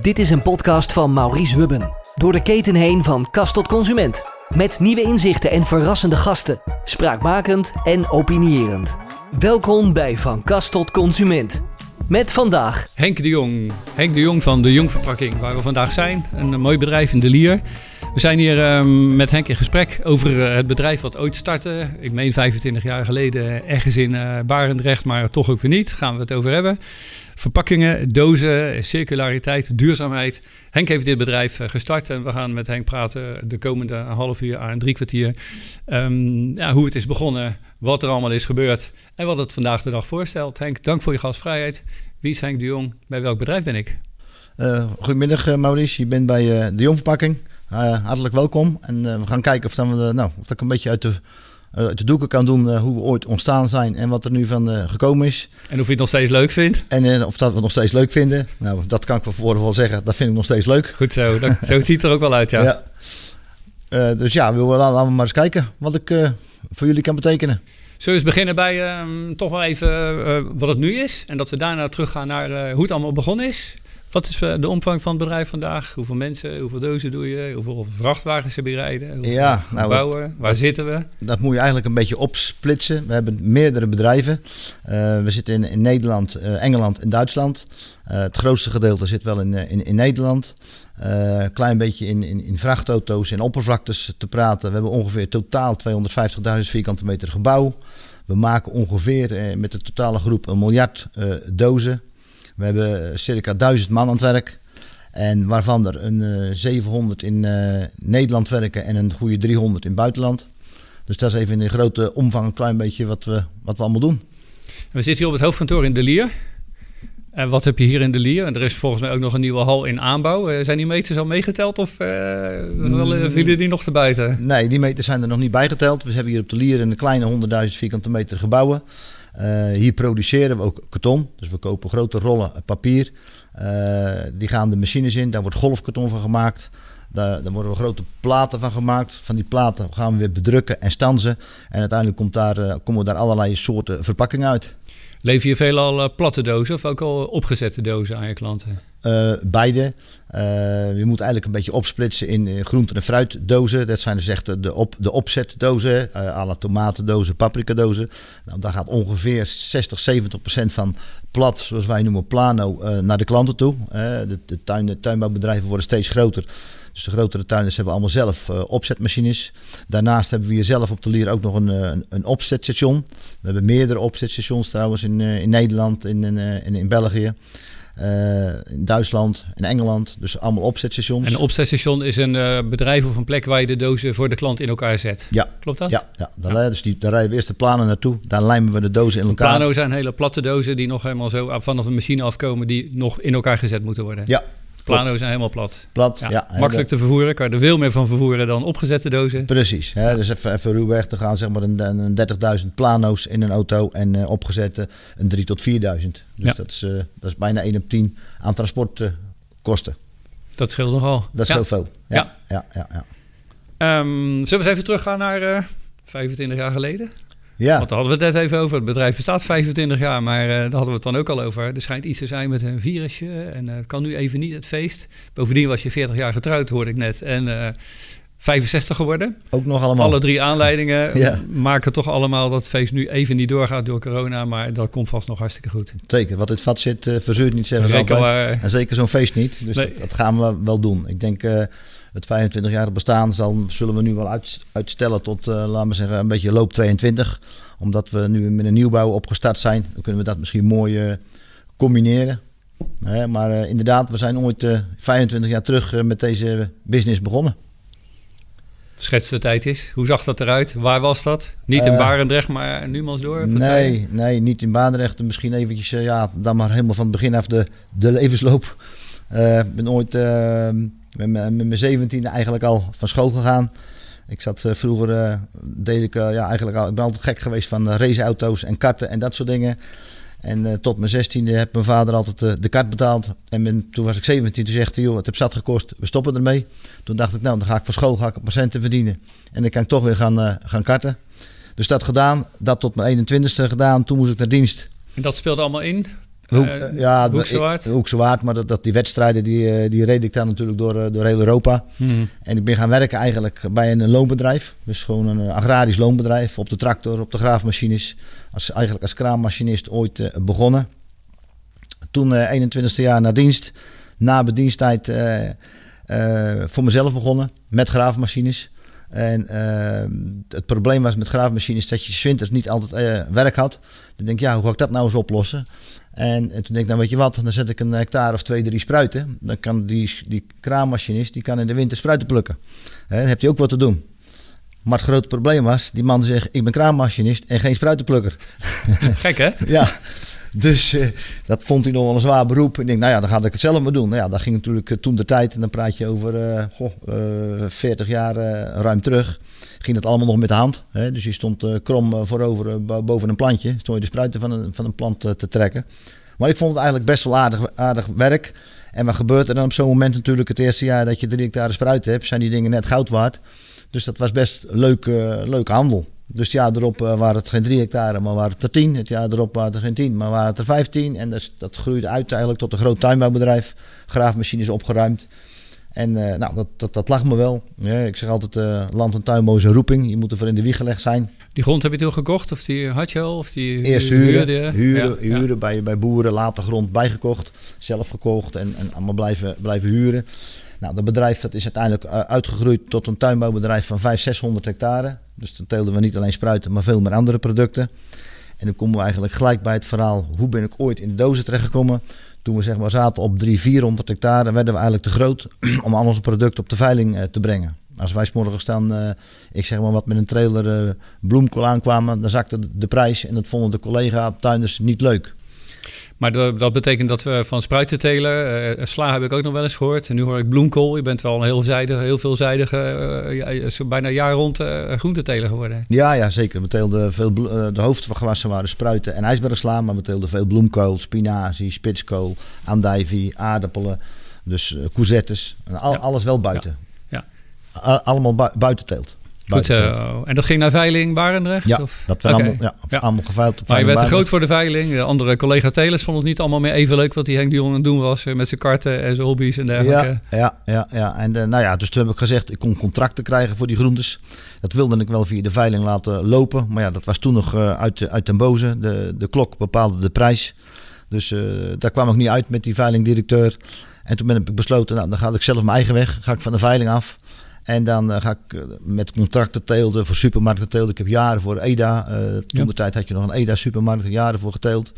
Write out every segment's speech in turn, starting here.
Dit is een podcast van Maurice Wubben. Door de keten heen van kast tot consument. Met nieuwe inzichten en verrassende gasten. Spraakmakend en opinierend. Welkom bij Van Kast tot Consument. Met vandaag Henk de Jong. Henk de Jong van de Jong Verpakking, waar we vandaag zijn. Een mooi bedrijf in de Lier. We zijn hier ehm, met Henk in gesprek over eh, het bedrijf wat ooit startte. Ik meen 25 jaar geleden ergens in eh, Barendrecht, maar toch ook weer niet. Gaan we het over hebben. Verpakkingen, dozen, circulariteit, duurzaamheid. Henk heeft dit bedrijf eh, gestart en we gaan met Henk praten de komende half uur aan drie kwartier. Ehm, ja, hoe het is begonnen, wat er allemaal is gebeurd en wat het vandaag de dag voorstelt. Henk, dank voor je gastvrijheid. Wie is Henk de Jong? Bij welk bedrijf ben ik? Uh, goedemiddag uh, Maurice, je bent bij de Jong Verpakking. hartelijk welkom en we gaan kijken of, dan we, nou, of ik een beetje uit de uit de doeken kan doen hoe we ooit ontstaan zijn en wat er nu van uh, gekomen is. En of je het nog steeds leuk vindt? En of dat we het nog steeds leuk vinden. Nou, dat kan ik van tevoren wel zeggen. Dat vind ik nog steeds leuk. Goed zo. Dat, zo ziet het er ook wel uit, ja. ja. Uh, dus ja, we, laten we maar eens kijken wat ik voor jullie kan betekenen. Zullen we eens beginnen bij ehm, toch wel even wat het nu is. En dat we daarna teruggaan naar hoe het allemaal begonnen is. Wat is de omvang van het bedrijf vandaag? Hoeveel mensen, hoeveel dozen doe je? Hoeveel vrachtwagens heb je rijden? Hoeveel ja, nou, bouwen? Waar dat, zitten we? Dat moet je eigenlijk een beetje opsplitsen. We hebben meerdere bedrijven. Uh, we zitten in, in Nederland, uh, Engeland en Duitsland. Uh, het grootste gedeelte zit wel in, in, in Nederland. Een klein beetje in, in, in vrachtauto's en oppervlaktes te praten. We hebben ongeveer totaal 250.000 vierkante meter gebouw. We maken ongeveer met de totale groep een miljard dozen. We hebben circa 1000 man aan het werk. En waarvan er een uh, 700 in uh, Nederland werken en een goede 300 in het buitenland. Dus dat is even in een grote omvang een klein beetje wat we, wat we allemaal doen. We zitten hier op het hoofdkantoor in De Lier. En wat heb je hier in De Lier? En er is volgens mij ook nog een nieuwe hal in aanbouw. Zijn die meters al meegeteld of uh, mm, vielen die nog te buiten? Nee, die meters zijn er nog niet bijgeteld. We hebben hier op De Lier een kleine 100.000 vierkante meter gebouwen. Uh, hier produceren we ook karton. Dus we kopen grote rollen papier. Uh, die gaan de machines in. Daar wordt golfkarton van gemaakt. Daar, daar, worden we grote platen van gemaakt. Van die platen gaan we weer bedrukken en stanzen. En uiteindelijk komt daar, uh, komen daar allerlei soorten verpakkingen uit. Lever je veelal platte dozen of ook al opgezette dozen aan je klanten? Uh, beide. Uh, je moet eigenlijk een beetje opsplitsen in groente- en fruitdozen. Dat zijn dus echt de, op, de opzetdozen, uh, à tomatendozen, paprikadozen. Nou, daar gaat ongeveer 60, 70 procent van plat, zoals wij noemen plano, naar de klanten toe. de, de, tuin, de tuinbouwbedrijven worden steeds groter. Dus de grotere tuinders hebben allemaal zelf uh, opzetmachines. Daarnaast hebben we hier zelf op de Lier ook nog een, een, een opzetstation. We hebben meerdere opzetstations trouwens in, uh, in Nederland in, in, in België. Uh, in Duitsland en Engeland. Dus allemaal opzetstations. En een opzetstation is een uh, bedrijf of een plek waar je de dozen voor de klant in elkaar zet. Ja. Klopt dat? Ja, ja. Daar, ja. Dus die, daar rijden we eerst de planen naartoe. Daar lijmen we de dozen in elkaar. Plano zijn hele platte dozen die nog helemaal zo vanaf een machine afkomen die nog in elkaar gezet moeten worden. Ja, Plano zijn helemaal plat. Plat, ja. ja makkelijk te vervoeren. Kan je er veel meer van vervoeren dan opgezette dozen. Precies. Hè, dus even, even ruwweg te gaan, zeg maar een, een 30.000 plano's in een auto en uh, opgezette een 3 tot 4.000. Dus ja. dat, is, uh, dat is bijna 1 op 10 aan transportkosten. dat scheelt nogal. Dat scheelt veel. Ja. Ja. Ja, ja, um, zullen we eens even teruggaan naar uh, 25 jaar geleden? Ja. Want daar hadden we het net even over. Het bedrijf bestaat 25 jaar, maar uh, daar hadden we het dan ook al over. Er schijnt iets te zijn met een virusje en uh, het kan nu even niet het feest. Bovendien was je 40 jaar getrouwd, hoorde ik net. En uh, 65 geworden. Ook nog allemaal. Alle drie aanleidingen ja. maken toch allemaal dat het feest nu even niet doorgaat door corona. Maar dat komt vast nog hartstikke goed. Zeker. Wat het vat zit, verzuurt niet, zeggen ze altijd. Maar... En zeker zo'n feest niet. Dus nee. dat, dat, gaan we wel doen. Ik denk het 25 jaar bestaan zal, zullen we nu wel uit, uitstellen tot, uh, laten we zeggen, een beetje loop 22. Omdat we nu met een nieuwbouw opgestart zijn. Dan kunnen we dat misschien mooi uh, combineren. Maar uh, inderdaad, we zijn ooit 25 jaar terug met deze business begonnen. Schets de tijd is. Hoe zag dat eruit? Waar was dat? Niet in Barendrecht, maar in Numansdorp? Nee, nee, niet in Barendrecht. Misschien eventjes, ja, dan maar helemaal van het begin af de, de levensloop. Ik ben ooit met mijn zeventiende eigenlijk al van school gegaan. Ik zat uh, vroeger, uh, deed ik uh, ja, eigenlijk al, ik ben altijd gek geweest van raceauto's en karten en dat soort dingen. En tot mijn zestiende heb mijn vader altijd de kart betaald. En ben, toen was ik 17, toen zegt hij, joh, het heeft zat gekost, we stoppen ermee. Toen dacht ik, nou, dan ga ik van school ga ik patiënten verdienen. En dan kan ik toch weer gaan, gaan karten. Dus dat gedaan, dat tot mijn 21ste gedaan. Toen moest ik naar dienst. En dat speelde allemaal in? Hoek, Eh, eh, ja, Hoekse Waard? maar dat, dat die wedstrijden die, eh, die reed ik daar natuurlijk door, door heel Europa. Hmm. En ik ben gaan werken eigenlijk bij een loonbedrijf. Dus gewoon een agrarisch loonbedrijf. Op de tractor, op de graafmachines. Als, eigenlijk als kraammachinist ooit begonnen. Toen eh 21ste jaar na dienst. Na bedienstijd voor mezelf begonnen met graafmachines. En eh, het probleem was met graafmachines dat je 's winters niet altijd eh, werk had. Dan denk ik, ja, hoe ga ik dat nou eens oplossen? En, en toen denk ik, nou weet je wat, dan zet ik een hectare of twee, drie spruiten. Dan kan die, die kraammachinist, die kan in de winter spruiten plukken. Hè, dan heeft hij ook wat te doen. Maar het grote probleem was, die man zegt, ik ben kraammachinist en geen spruitenplukker. Gek hè? ja, dus eh, dat vond hij nog wel een zwaar beroep. Ik denk, nou ja, dan ga ik het zelf maar doen. Nou ja, dat ging natuurlijk eh, toen de tijd, en dan praat je over eh, goh, eh, 40 jaar ruim terug. Ging het allemaal nog met de hand. Hè? Dus je stond krom voorover bo- boven een plantje. Stond je de spruiten van een, van een plant te trekken. Maar ik vond het eigenlijk best wel aardig, aardig werk. En wat gebeurt er dan op zo'n moment natuurlijk het eerste jaar dat je drie hectare spruiten hebt, zijn die dingen net goud waard. Dus dat was best leuk, leuke handel. Dus het jaar erop eh, waren het geen drie hectare, maar waren het er tien. Het jaar erop waren het er geen tien, maar waren het er vijftien. En dus, dat groeide uit eigenlijk tot een groot tuinbouwbedrijf. Graafmachines opgeruimd. En eh, nou, dat, dat, dat lag me wel. Ja, ik zeg altijd, eh, land- en tuinbouw is een roeping. Je moet er voor in de wieg gelegd zijn. Die grond heb je toen gekocht of die had je al? Of die Eerst huurde huren, je? huren, Ja, ja. huren Bij, bij boeren, later grond bijgekocht, zelf gekocht en, en allemaal blijven, blijven huren. Nou, dat bedrijf dat is uiteindelijk eh, uitgegroeid tot een tuinbouwbedrijf van 500, 600 hectare. Dus dan teelden we niet alleen spruiten, maar veel meer andere producten. En dan komen we eigenlijk gelijk bij het verhaal, hoe ben ik ooit in de dozen terechtgekomen? Toen we zeg maar zaten op 300, 400 hectare, werden we eigenlijk te groot om al onze producten op de veiling eh, te brengen. Als wij 's morgens dan, eh, ik zeg maar wat met een trailer bloemkool aankwamen, dan zakte de, de prijs en dat vonden de collega-tuinders niet leuk. Maar dat, dat betekent dat we van spruiten telen. eh, sla heb ik ook nog wel eens gehoord. En nu hoor ik bloemkool. Je bent wel een heel, zijdige, heel veelzijdige, eh, ja, zo bijna jaar rond eh groenteteler geworden. Ja, ja, zeker. We teelden veel, eh, de hoofdgewassen waren spruiten en ijsbergsla, maar we teelden veel bloemkool, spinazie, spitskool, andijvie, aardappelen, dus eh, courgettes, al, Ja. alles wel buiten. Ja. A- allemaal bu buiten teelt. Goed zo. En dat ging naar veiling Barendrecht? Ja, of? dat werd allemaal, ja, Ja. allemaal geveild op Maar je werd te groot voor de veiling. De andere collega-telers vonden het niet allemaal meer even leuk wat die Henk de Jong aan het doen was. eh, Met zijn karten en zijn hobby's en dergelijke. Ja, ja, ja, ja. En eh, nou ja, dus toen heb ik gezegd, ik kon contracten krijgen voor die groentes. Dat wilde ik wel via de veiling laten lopen. Maar ja, dat was toen nog eh, uit, uit den boze. De, de klok bepaalde de prijs. Dus daar kwam ik niet uit met die veilingdirecteur. En toen ben ik besloten, nou, dan ga ik zelf mijn eigen weg. Ga ik van de veiling af. En dan eh, ga ik eh, met contracten teelden voor supermarkten teelden. Ik heb jaren voor EDA. eh, toen Ja. de tijd had je nog een EDA supermarkt. Jaren voor geteeld.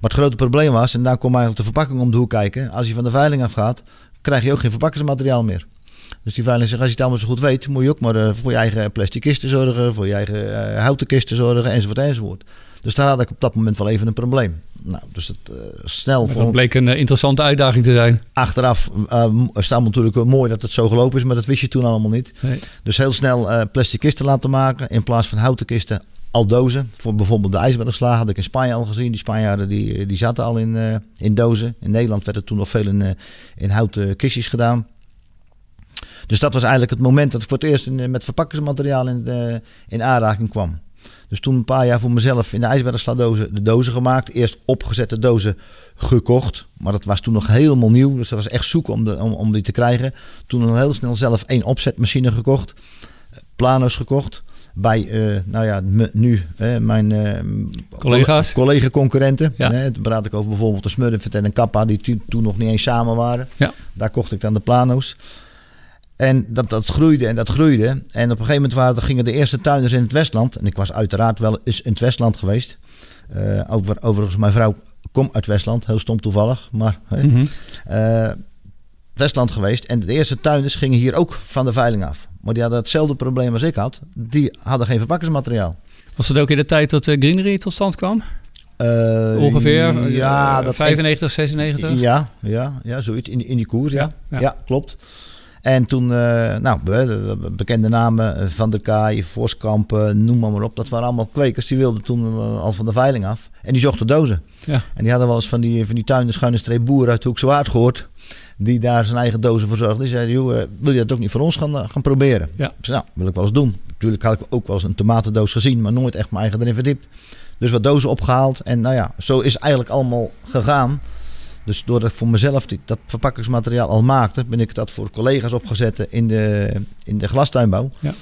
Maar het grote probleem was, en daar kwam eigenlijk de verpakking om de hoek kijken. Als je van de veiling afgaat, krijg je ook geen verpakkingsmateriaal meer. Dus die veiling zegt, als je het allemaal zo goed weet, moet je ook maar voor je eigen plastic kisten zorgen, voor je eigen houten kisten zorgen, enzovoort, enzovoort. Dus daar had ik op dat moment wel even een probleem. Nou, dus het eh, snel Maar voor Dat bleek een eh, interessante uitdaging te zijn. achteraf eh, staat natuurlijk mooi dat het zo gelopen is, maar dat wist je toen allemaal niet. Nee. Dus heel snel eh, plastic kisten laten maken in plaats van houten kisten. Al dozen. Voor bijvoorbeeld de ijsbergsla had ik in Spanje al gezien. Die Spanjaarden die, die zaten al in, in dozen. In Nederland werd het toen nog veel in, in houten kistjes gedaan. Dus dat was eigenlijk het moment dat ik voor het eerst met verpakkingsmateriaal in, de, in aanraking kwam. Dus toen een paar jaar voor mezelf in de ijsbergsla dozen de dozen gemaakt. Eerst opgezette dozen gekocht. Maar dat was toen nog helemaal nieuw. Dus dat was echt zoeken om, de, om, om die te krijgen. Toen al heel snel zelf één opzetmachine gekocht. Plano's gekocht. Bij, eh, nou ja, nu mijn eh, Collega's. collega-concurrenten. Ja. Hè, praat ik over bijvoorbeeld de Smurfit en een Kappa, die toen nog niet eens samen waren. Ja. Daar kocht ik dan de plano's. En dat, dat groeide en dat groeide. En op een gegeven moment waren, er gingen de eerste tuinders in het Westland. En ik was uiteraard wel eens in het Westland geweest. Eh, over, overigens, mijn vrouw komt uit Westland. Heel stom toevallig. Maar Mhm. eh, Westland geweest. En de eerste tuinders gingen hier ook van de veiling af. Maar die hadden hetzelfde probleem als ik had. Die hadden geen verpakkingsmateriaal. Was het ook in de tijd dat uh, Greenery tot stand kwam? Eh, Ongeveer ja, eh, dat 95, 96? Ja, ja, ja zoiets in, in die koers, ja. Ja, Ja, ja. klopt. En toen, eh, nou, be- de- de bekende namen, eh, Van der Kaai, Voskamp, eh, noem maar, maar op. Dat waren allemaal kwekers, die wilden toen al van de veiling af. En die zochten dozen. Ja. En die hadden wel eens van die, van die tuinen schuine streep boeren uit Hoekse Waard gehoord. Die daar zijn eigen dozen verzorgden. Die zeiden, joh, wil je dat ook niet voor ons gaan, gaan proberen? Ja. Ik zei, nou, wil ik wel eens doen. Natuurlijk had ik ook wel eens een tomatendoos gezien, maar nooit echt mijn eigen erin verdiept. Dus wat dozen opgehaald. En nou ja, zo is het eigenlijk allemaal gegaan. Dus doordat ik voor mezelf die, dat verpakkingsmateriaal al maakte, ben ik dat voor collega's opgezet in de, in de glastuinbouw. Ja.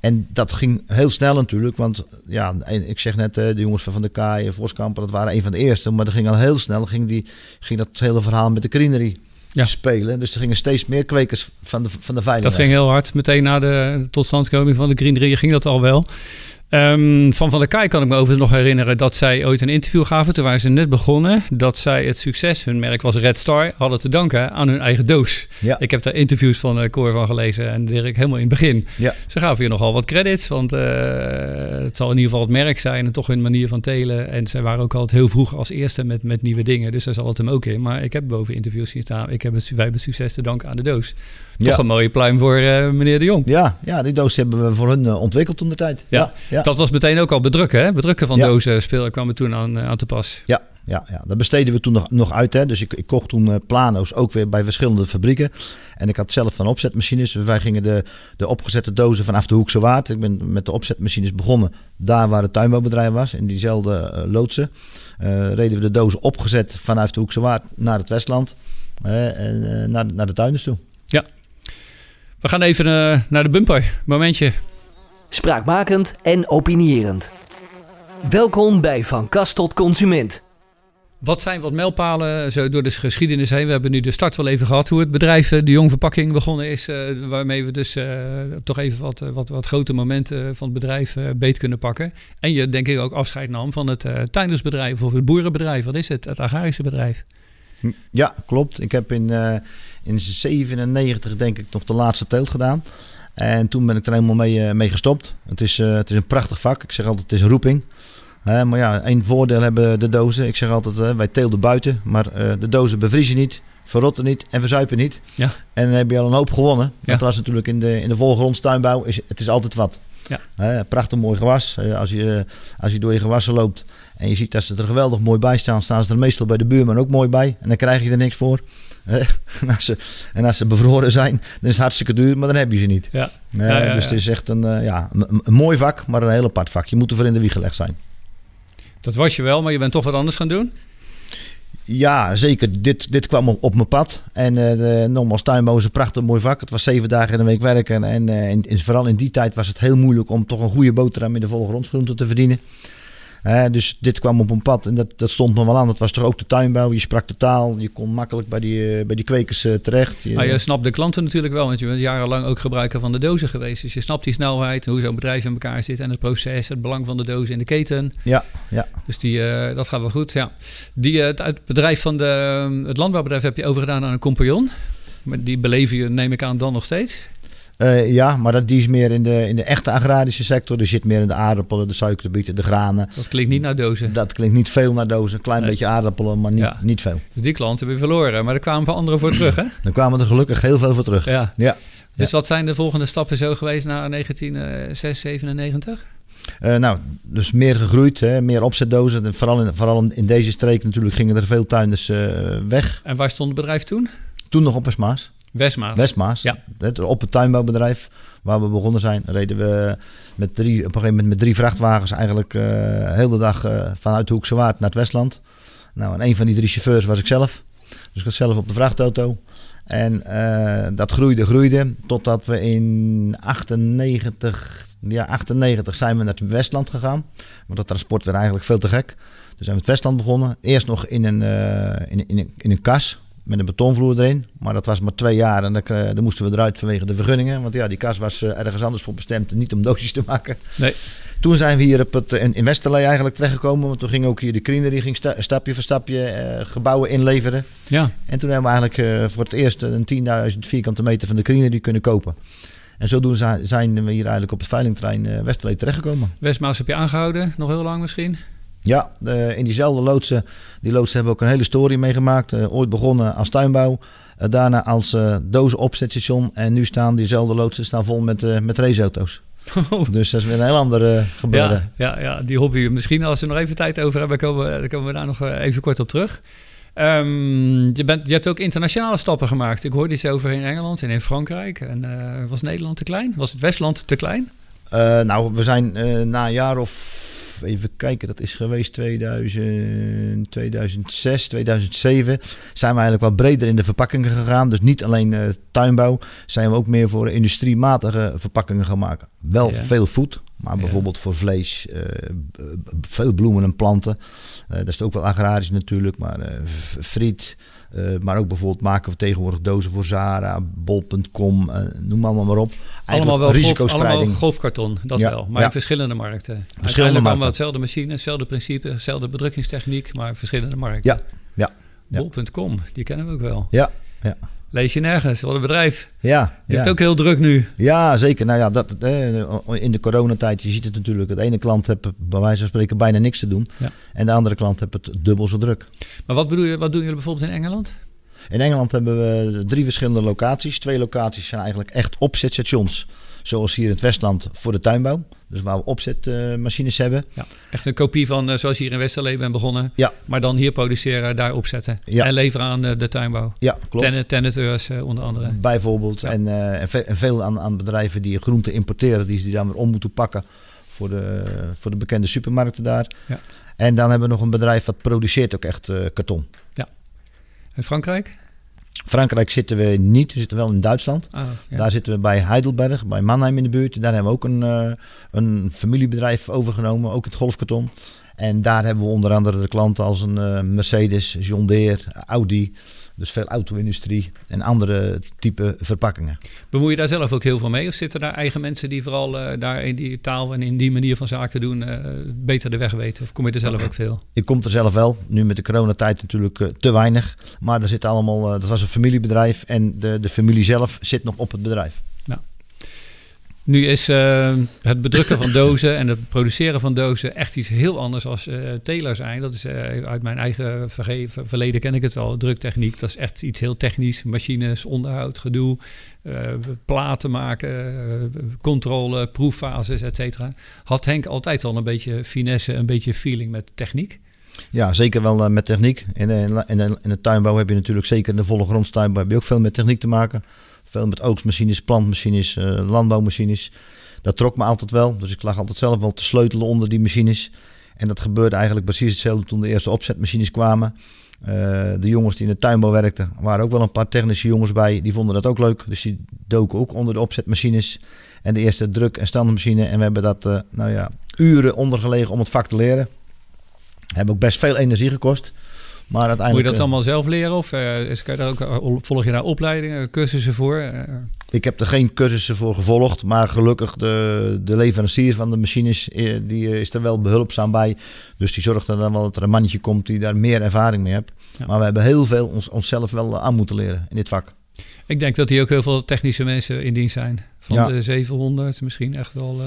En dat ging heel snel natuurlijk, want ja, ik zeg net, de jongens van Van der Kaaien, Voskamper, dat waren een van de eerste. Maar dat ging al heel snel, ging, die, ging dat hele verhaal met de greenery Ja. spelen. Dus er gingen steeds meer kwekers van de, van de veiling Dat ging heel hard. Meteen na de totstandkoming van de Green ging dat al wel. Ehm, van Van der Kaai kan ik me overigens nog herinneren dat zij ooit een interview gaven. Toen waren ze net begonnen. Dat zij het succes, hun merk was Red Star, hadden te danken aan hun eigen doos. Ja. Ik heb daar interviews van uh, Cor van gelezen en Dirk helemaal in het begin. Ja. Ze gaven hier nogal wat credits, want uh, het zal in ieder geval het merk zijn en toch hun manier van telen. En zij waren ook altijd heel vroeg als eerste met, met nieuwe dingen, dus daar zal het hem ook in. Maar ik heb boven interviews zien staan, ik heb het, wij hebben het succes te danken aan de doos. Toch Ja. een mooie pluim voor uh, meneer de Jong. Ja, ja, die doos hebben we voor hun ontwikkeld toen de tijd. Ja. ja. Dat was meteen ook al bedrukken, hè? Bedrukken van Ja. dozen speel, kwam er toen aan, aan te pas. Ja, ja, ja, dat besteden we toen nog, nog uit. Hè. Dus ik, ik kocht toen uh, plano's ook weer bij verschillende fabrieken. En ik had zelf van opzetmachines. Dus wij gingen de, de opgezette dozen vanaf de Hoekse Waard. Ik ben met de opzetmachines begonnen. Daar waar het tuinbouwbedrijf was, in diezelfde uh, loodsen. Uh, reden we de dozen opgezet vanuit de Hoekse Waard naar het Westland. en naar, naar de tuinders toe. Ja. We gaan even naar de bumper. Momentje. Spraakmakend en opinierend. Welkom bij Van Kast tot Consument. Wat zijn wat mijlpalen zo door de geschiedenis heen? We hebben nu de start wel even gehad hoe het bedrijf De Jong Verpakking begonnen is. Uh, waarmee we dus uh, toch even wat, wat, wat grote momenten van het bedrijf uh, beet kunnen pakken. En je denk ik ook afscheid nam van het uh, tuindersbedrijf of het boerenbedrijf. Wat is het? Het agrarische bedrijf. Ja, klopt. Ik heb in, uh, in 97 denk ik nog de laatste teelt gedaan. En toen ben ik er helemaal mee, mee gestopt. Het is, uh, het is een prachtig vak. Ik zeg altijd, het is een roeping. Uh, maar ja, één voordeel hebben de dozen. Ik zeg altijd, uh, wij teelden buiten. Maar uh, de dozen bevriezen niet, verrotten niet en verzuipen niet. Ja. En dan heb je al een hoop gewonnen. Ja. Dat was natuurlijk in de, in de volgrondstuinbouw. Is, het is altijd wat. Ja. prachtig mooi gewas. als, je, als je door je gewassen loopt en je ziet dat ze er geweldig mooi bij staan, staan ze er meestal bij de buurman ook mooi bij. En dan krijg je er niks voor. En, als ze, en als ze bevroren zijn, dan is het hartstikke duur, maar dan heb je ze niet. Ja. Uh, ja, ja, dus het is echt een, uh, ja, een, een, mooi vak, maar een heel apart vak. Je moet ervoor in de wieg gelegd zijn. Dat was je wel, maar je bent toch wat anders gaan doen? Ja, zeker. Dit, dit kwam op, op mijn pad. En uh, de, nogmaals, tuinbouw is een prachtig mooi vak. Het was zeven dagen in de week werken. En, en, en vooral in die tijd was het heel moeilijk om toch een goede boterham in de volgrondsgroente te verdienen. Dus dit kwam op een pad en dat, dat stond nog wel aan. Dat was toch ook de tuinbouw. Je sprak de taal. Je kon makkelijk bij die, uh, bij die kwekers uh, terecht. Je, ah, je snapt de klanten natuurlijk wel. Want je bent jarenlang ook gebruiker van de dozen geweest. Dus je snapt die snelheid, hoe zo'n bedrijf in elkaar zit. En het proces, het belang van de dozen in de keten. Ja, ja. Dus die, uh, dat gaat wel goed, ja. Die, het, het bedrijf van de, het landbouwbedrijf heb je overgedaan aan een compagnon. Maar die beleven je, neem ik aan, dan nog steeds? Uh, ja, maar dat, die is meer in de, in de echte agrarische sector. Dus zit meer in de aardappelen, de suikerbieten, de granen. Dat klinkt niet naar dozen. Dat klinkt niet veel naar dozen. Een klein nee. beetje aardappelen, maar niet, ja. niet veel. Dus die klanten hebben we verloren. Maar er kwamen van anderen voor terug, hè? Er kwamen er gelukkig heel veel voor terug. Ja. ja. Dus ja. wat zijn de volgende stappen zo geweest na 1997? Uh, nou, dus meer gegroeid, hè, meer opzetdozen. En vooral in, vooral in deze streek natuurlijk gingen er veel tuinders uh, weg. En waar stond het bedrijf toen? Toen nog op Westmaas. Westmaas. Westmaas. Ja. Het, op het tuinbouwbedrijf waar we begonnen zijn, reden we met drie, op een gegeven moment met drie vrachtwagens eigenlijk uh, heel de dag uh, vanuit de Hoekse Waard naar het Westland. Nou, en een van die drie chauffeurs was ik zelf. Dus ik was zelf op de vrachtauto. En uh, dat groeide, groeide, totdat we in 98, ja, 98 zijn we naar het Westland gegaan. Want dat transport werd eigenlijk veel te gek. Dus zijn we het Westland begonnen. Eerst nog in een, in, in, in een kas met een betonvloer erin. Maar dat was maar twee jaar en dan, dan moesten we eruit vanwege de vergunningen. Want ja, die kas was uh, ergens anders voor bestemd, niet om doosjes te maken. Nee. Toen zijn we hier op het, in, in Westerlee eigenlijk terechtgekomen. Want toen ging ook hier de Greenery ging sta, stapje voor stapje uh, gebouwen inleveren. Ja. En toen hebben we eigenlijk uh, voor het eerst een 10.000 vierkante meter van de Greenery kunnen kopen. En zodoende zijn we hier eigenlijk op het veilingtrein uh, Westerlee terechtgekomen. Westmaas heb je aangehouden, nog heel lang misschien? Ja, de, in diezelfde loodsen. Die loodsen hebben ook een hele story meegemaakt. Uh, ooit begonnen als tuinbouw. Uh, daarna als dozenopzetstation. En nu staan diezelfde loodsen staan vol met, met raceauto's. Oh. Dus dat is weer een heel ander gebeuren. Ja, ja, ja, die hobby. Misschien als we nog even tijd over hebben, komen, dan komen we daar nog even kort op terug. Um, je, bent, je hebt ook internationale stappen gemaakt. Ik hoorde iets over in Engeland en in Frankrijk. En was Nederland te klein? Was het Westland te klein? nou, we zijn na een jaar of even kijken, dat is geweest 2000, 2006, 2007. Zijn we eigenlijk wat breder in de verpakkingen gegaan. Dus niet alleen uh, tuinbouw, zijn we ook meer voor industriematige verpakkingen gaan maken. Wel Ja. veel voet, maar Ja. bijvoorbeeld voor vlees, eh, veel bloemen en planten. Eh, dat is ook wel agrarisch natuurlijk, maar eh, friet. Eh, maar ook bijvoorbeeld maken we tegenwoordig dozen voor Zara, bol.com, eh, noem allemaal maar op. Allemaal Eigenlijk wel golf, risicospreiding. allemaal golfkarton, dat Ja, wel. Maar ja. in verschillende markten. Verschillende markten. allemaal hetzelfde machine, hetzelfde principe, hetzelfde bedrukkingstechniek, maar verschillende markten. Ja, ja, ja. Bol.com, die kennen we ook wel. Ja, ja. Lees je nergens, wat een bedrijf. Ja, Je hebt ja. het ook heel druk nu. ja, zeker. Nou ja, dat, eh, in de coronatijd, je ziet het natuurlijk. De ene klant heeft bij wijze van spreken bijna niks te doen. Ja. En de andere klant heeft het dubbel zo druk. Maar wat bedoel je, wat doen jullie bijvoorbeeld in Engeland? In Engeland hebben we drie verschillende locaties. Twee locaties zijn eigenlijk echt opzetstations. Zoals hier in het Westland voor de tuinbouw. Dus waar we opzetmachines hebben. Ja, echt een kopie van eh, zoals je hier in Westerlee bent begonnen. Ja. Maar dan hier produceren, daar opzetten. Ja. En leveren aan eh, de tuinbouw. Ja, klopt. Ten, teneteurs eh, onder andere. Bijvoorbeeld. Ja. En, en, ve- en veel aan, aan bedrijven die groenten importeren. Die, die dan weer om moeten pakken voor de, voor de bekende supermarkten daar. Ja. En dan hebben we nog een bedrijf dat produceert ook echt karton. En Frankrijk? Frankrijk zitten we niet. We zitten wel in Duitsland. Ah, ja. Daar zitten we bij Heidelberg, bij Mannheim in de buurt. Daar hebben we ook een, eh, een familiebedrijf overgenomen, ook het golfkarton. En daar hebben we onder andere de klanten als een eh, Mercedes, John Deere, Audi. Dus veel auto-industrie en andere type verpakkingen. Bemoei je daar zelf ook heel veel mee? Of zitten daar eigen mensen die vooral eh, daar in die taal en in die manier van zaken doen eh, beter de weg weten? Of kom je er zelf ook veel? Ik kom er zelf wel, nu met de coronatijd natuurlijk te weinig. Maar er zit allemaal, dat was een familiebedrijf en de, de familie zelf zit nog op het bedrijf. Nu is eh, het bedrukken van dozen en het produceren van dozen echt iets heel anders als eh teler zijn. Dat is eh, uit mijn eigen verge- ver- verleden ken ik het wel. Druktechniek, dat is echt iets heel technisch. Machines, onderhoud, gedoe, platen maken, controle, proeffases, et cetera. Had Henk altijd al een beetje finesse, een beetje feeling met techniek? Ja, zeker wel met techniek. In, de, in de tuinbouw heb je natuurlijk zeker in de volle grondstuinbouw heb je ook veel met techniek te maken. Veel met oogstmachines, plantmachines, eh, landbouwmachines. Dat trok me altijd wel. Dus ik lag altijd zelf wel te sleutelen onder die machines. En dat gebeurde eigenlijk precies hetzelfde toen de eerste opzetmachines kwamen. Eh, de jongens die in de tuinbouw werkten, waren ook wel een paar technische jongens bij. Die vonden dat ook leuk. Dus die doken ook onder de opzetmachines. En de eerste druk- en standmachine. En we hebben dat, eh, nou ja, uren ondergelegen om het vak te leren. Hebben ook best veel energie gekost. Maar Moet je dat eh, allemaal zelf leren? Of eh, is, kan je daar ook, eh, volg je daar opleidingen, cursussen voor? Ik heb er geen cursussen voor gevolgd, maar gelukkig de, de leverancier van de machines die is er wel behulpzaam bij. Dus die zorgt er dan wel dat er een mannetje komt die daar meer ervaring mee heeft. Ja. Maar we hebben heel veel ons, onszelf wel aan moeten leren in dit vak. Ik denk dat hier ook heel veel technische mensen in dienst zijn. Van Ja. de 700, misschien echt wel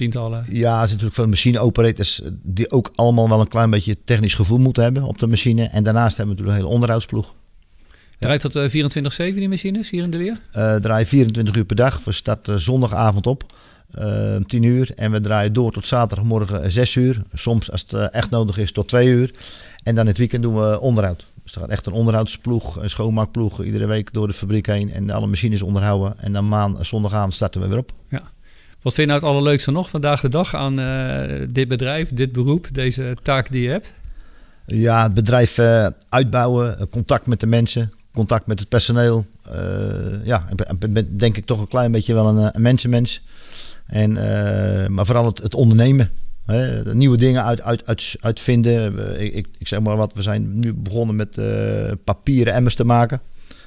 tientallen. Ja, er zijn natuurlijk veel machine-operators eh, die ook allemaal wel een klein beetje technisch gevoel moeten hebben op de machine. En daarnaast hebben we natuurlijk een hele onderhoudsploeg. Draait dat eh, 24-7 die machines hier in de leer? Eh draai 24 uur per dag. We starten zondagavond op. eh 10 uur. En we draaien door tot zaterdagmorgen eh, 6 uur. Soms als het eh, echt nodig is tot 2 uur. En dan in het weekend doen we onderhoud. Dus er gaat echt een onderhoudsploeg, een schoonmaakploeg iedere week door de fabriek heen. En alle machines onderhouden. En dan maan, zondagavond starten we weer op. Wat vind je nou het allerleukste nog vandaag de dag aan eh, dit bedrijf, dit beroep, deze taak die je hebt? Ja, het bedrijf eh, uitbouwen, eh, contact met de mensen, contact met het personeel. Ja, ik ben, denk ik toch een klein beetje wel een, mensenmens. En, maar vooral het, ondernemen. Hè, nieuwe dingen uit, uit, uit, uitvinden. Ik, ik, zeg maar wat, we zijn nu begonnen met papieren emmers te maken.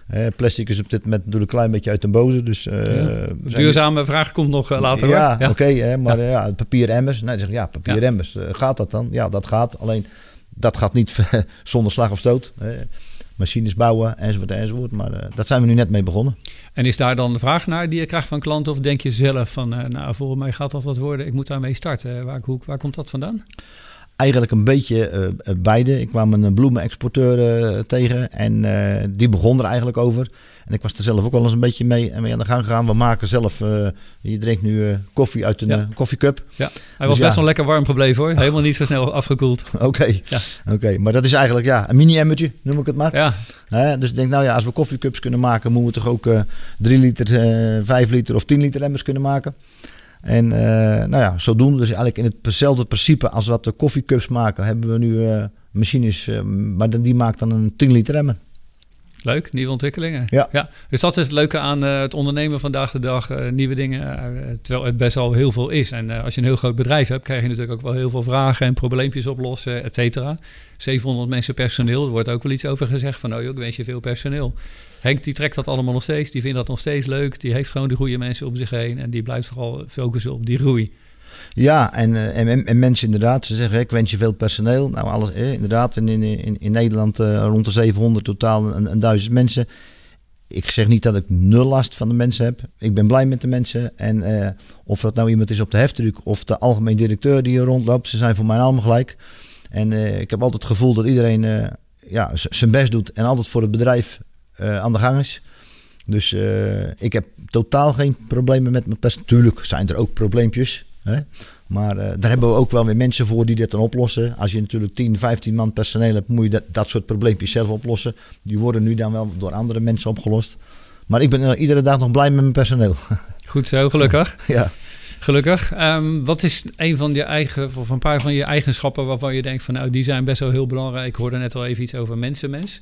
Eh, plastic is op dit moment natuurlijk een klein beetje uit de boze. Dus, eh, Duurzame vraag komt nog eh, later ja, oké, maar ja. ja, papieren emmers. Dan zeg ja, papieren Ja. emmers. Gaat dat dan? Ja, dat gaat. Alleen, dat gaat niet zonder slag of stoot. Machines bouwen, enzovoort, enzovoort. Maar dat zijn we nu net mee begonnen. En is daar dan de vraag naar die je krijgt van klanten? Of denk je zelf van, nou voor mij gaat dat wat worden, ik moet daarmee starten. Waar, hoe, waar komt dat vandaan? Eigenlijk een beetje eh, eh, beide. Ik kwam een bloemenexporteur eh, tegen en die begon er eigenlijk over. En ik was er zelf ook wel eens een beetje mee, mee aan de gang gegaan. We maken zelf, je drinkt nu koffie uit een Ja. koffiecup. Ja, hij was ja. best wel lekker warm gebleven hoor. Helemaal niet zo snel afgekoeld. Oké, Ja. Oké, maar dat is eigenlijk ja, een mini-emmertje, noem ik het maar. Ja, dus ik denk, nou ja, als we koffiecups kunnen maken, moeten we toch ook eh 3 liter, eh 5 liter of 10 liter emmers kunnen maken. En uh, nou ja, zodoende, dus eigenlijk in hetzelfde principe als wat de koffiecups maken, hebben we nu uh, machines, uh, maar die maakt dan een 10 liter emmer. Leuk, nieuwe ontwikkelingen. Ja. ja. Dus dat is het leuke aan het ondernemen vandaag de dag. nieuwe dingen, terwijl het best wel heel veel is. En als je een heel groot bedrijf hebt, krijg je natuurlijk ook wel heel veel vragen en probleempjes oplossen, et cetera. 700 mensen personeel, er wordt ook wel iets over gezegd van, oh joh, ik wens je veel personeel. Henk die trekt dat allemaal nog steeds. Die vindt dat nog steeds leuk. Die heeft gewoon die goede mensen om zich heen. En die blijft vooral focussen op die groei. Ja, en, eh, en, en, mensen inderdaad, ze zeggen ik wens je veel personeel. Nou, alles, eh, inderdaad, in, in, in Nederland uh, rond de 700 totaal een, een duizend mensen. Ik zeg niet dat ik nul last van de mensen heb. Ik ben blij met de mensen. En uh, of dat nou iemand is op de heftruck of de algemeen directeur die hier rondloopt, ze zijn voor mij allemaal gelijk. En uh, ik heb altijd het gevoel dat iedereen ja, zijn best doet en altijd voor het bedrijf uh, aan de gang is. Dus uh, ik heb totaal geen problemen met mijn pers. Tuurlijk zijn er ook probleempjes. Hè? Maar uh, daar hebben we ook wel weer mensen voor die dit dan oplossen. Als je natuurlijk 10, 15 man personeel hebt, moet je dat, dat soort probleempjes zelf oplossen. Die worden nu dan wel door andere mensen opgelost. Maar ik ben iedere dag nog blij met mijn personeel. Goed zo, gelukkig. ja. Gelukkig. Um, wat is een van je eigen, of een paar van je eigenschappen waarvan je denkt van nou, die zijn best wel heel belangrijk. Ik hoorde net al even iets over mensenmens.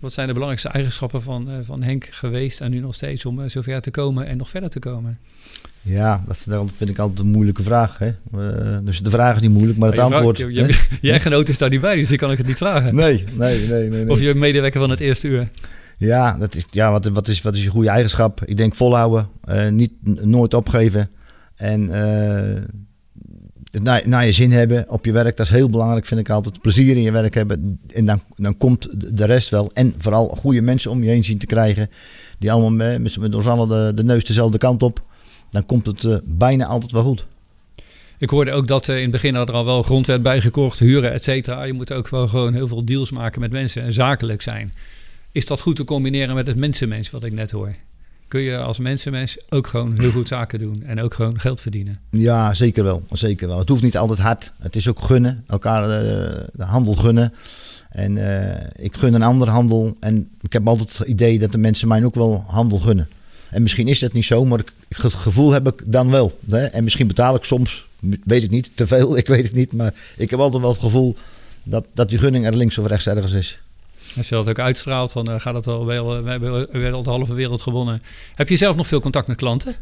Wat zijn de belangrijkste eigenschappen van, uh, van Henk geweest en nu nog steeds om uh, zover te komen en nog verder te komen? Ja, dat vind ik altijd een moeilijke vraag. Hè? Uh, dus de vraag is niet moeilijk, maar het antwoord... Vraag, je, je, jij genoot is daar niet bij, dus die kan ik het niet vragen. Nee, nee, nee. nee, nee. Of je medewerker van het eerste uur. Ja, dat is, ja wat, wat, is, wat is je goede eigenschap? Ik denk volhouden, niet, nooit opgeven. En naar, je zin hebben op je werk, dat is heel belangrijk, vind ik altijd. Plezier in je werk hebben. En dan, dan komt de rest wel. En vooral goede mensen om je heen zien te krijgen. Die allemaal met, met ons allen de, neus dezelfde kant op. Dan komt het uh, bijna altijd wel goed. Ik hoorde ook dat uh, in het begin er al wel grond werd bijgekocht, huren, et cetera. Je moet ook wel gewoon heel veel deals maken met mensen en zakelijk zijn. Is dat goed te combineren met het mensenmens wat ik net hoor? Kun je als mensenmens ook gewoon heel goed zaken doen en ook gewoon geld verdienen. Ja, zeker wel. Zeker wel. Het hoeft niet altijd hard. Het is ook gunnen, elkaar de, de handel gunnen. En uh, ik gun een ander handel. En ik heb altijd het idee dat de mensen mij ook wel handel gunnen. En misschien is dat niet zo, maar het gevoel heb ik dan wel. Hè? En misschien betaal ik soms, weet ik niet, te veel, ik weet het niet. Maar ik heb altijd wel het gevoel dat, dat die gunning er links of rechts ergens is. Als je dat ook uitstraalt, dan uh, gaat het al wel. Uh, we hebben al de halve wereld gewonnen. Heb je zelf nog veel contact met klanten?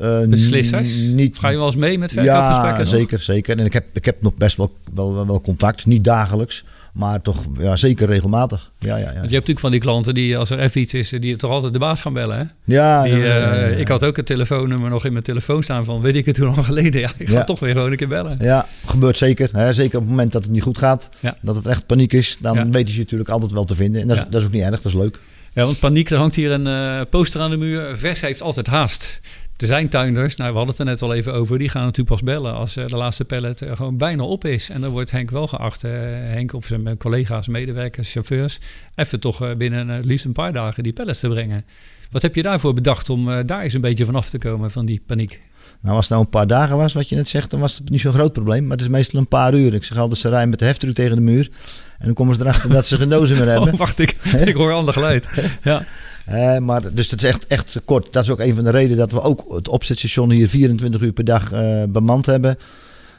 Uh, Beslissers? Niet, Ga je wel eens mee met verkoopgesprekken? Ja, zeker, zeker. En ik heb, ik heb nog best wel, wel, wel contact. Niet dagelijks. Maar toch ja, zeker regelmatig. Ja, ja, ja. Want je hebt natuurlijk van die klanten die als er even iets is, die toch altijd de baas gaan bellen. Hè? Ja, die, ja, ja, ja, Ik had ook het telefoonnummer nog in mijn telefoon staan van weet ik het hoe lang geleden. Ja, ik ga toch weer gewoon een keer bellen. Ja, gebeurt zeker. Hè? Zeker op het moment dat het niet goed gaat, dat het echt paniek is, dan weten ze je natuurlijk altijd wel te vinden. En dat, is, dat is ook niet erg, dat is leuk. Ja, want paniek, er hangt hier een uh, poster aan de muur. Vers heeft altijd haast. Er zijn tuinders, nou, we hadden het er net al even over, die gaan natuurlijk pas bellen als uh, de laatste pallet uh, gewoon bijna op is. En dan wordt Henk wel geacht, uh, Henk of zijn collega's, medewerkers, chauffeurs, even toch binnen het liefst een paar dagen die pallets te brengen. Wat heb je daarvoor bedacht om daar eens een beetje vanaf te komen van die paniek? Nou, als het nou een paar dagen was, wat je net zegt, dan was het niet zo'n groot probleem. Maar het is meestal een paar uur. Ik zeg altijd, ze rijden met de heftruck tegen de muur. En dan komen ze erachter dat ze geen dozen meer hebben. Oh, wacht, ik, ik hoor ander geluid. Ja. Uh, maar dus het is echt, echt kort. Dat is ook een van de redenen dat we ook het opzetstation hier 24 uur per dag uh, bemand hebben.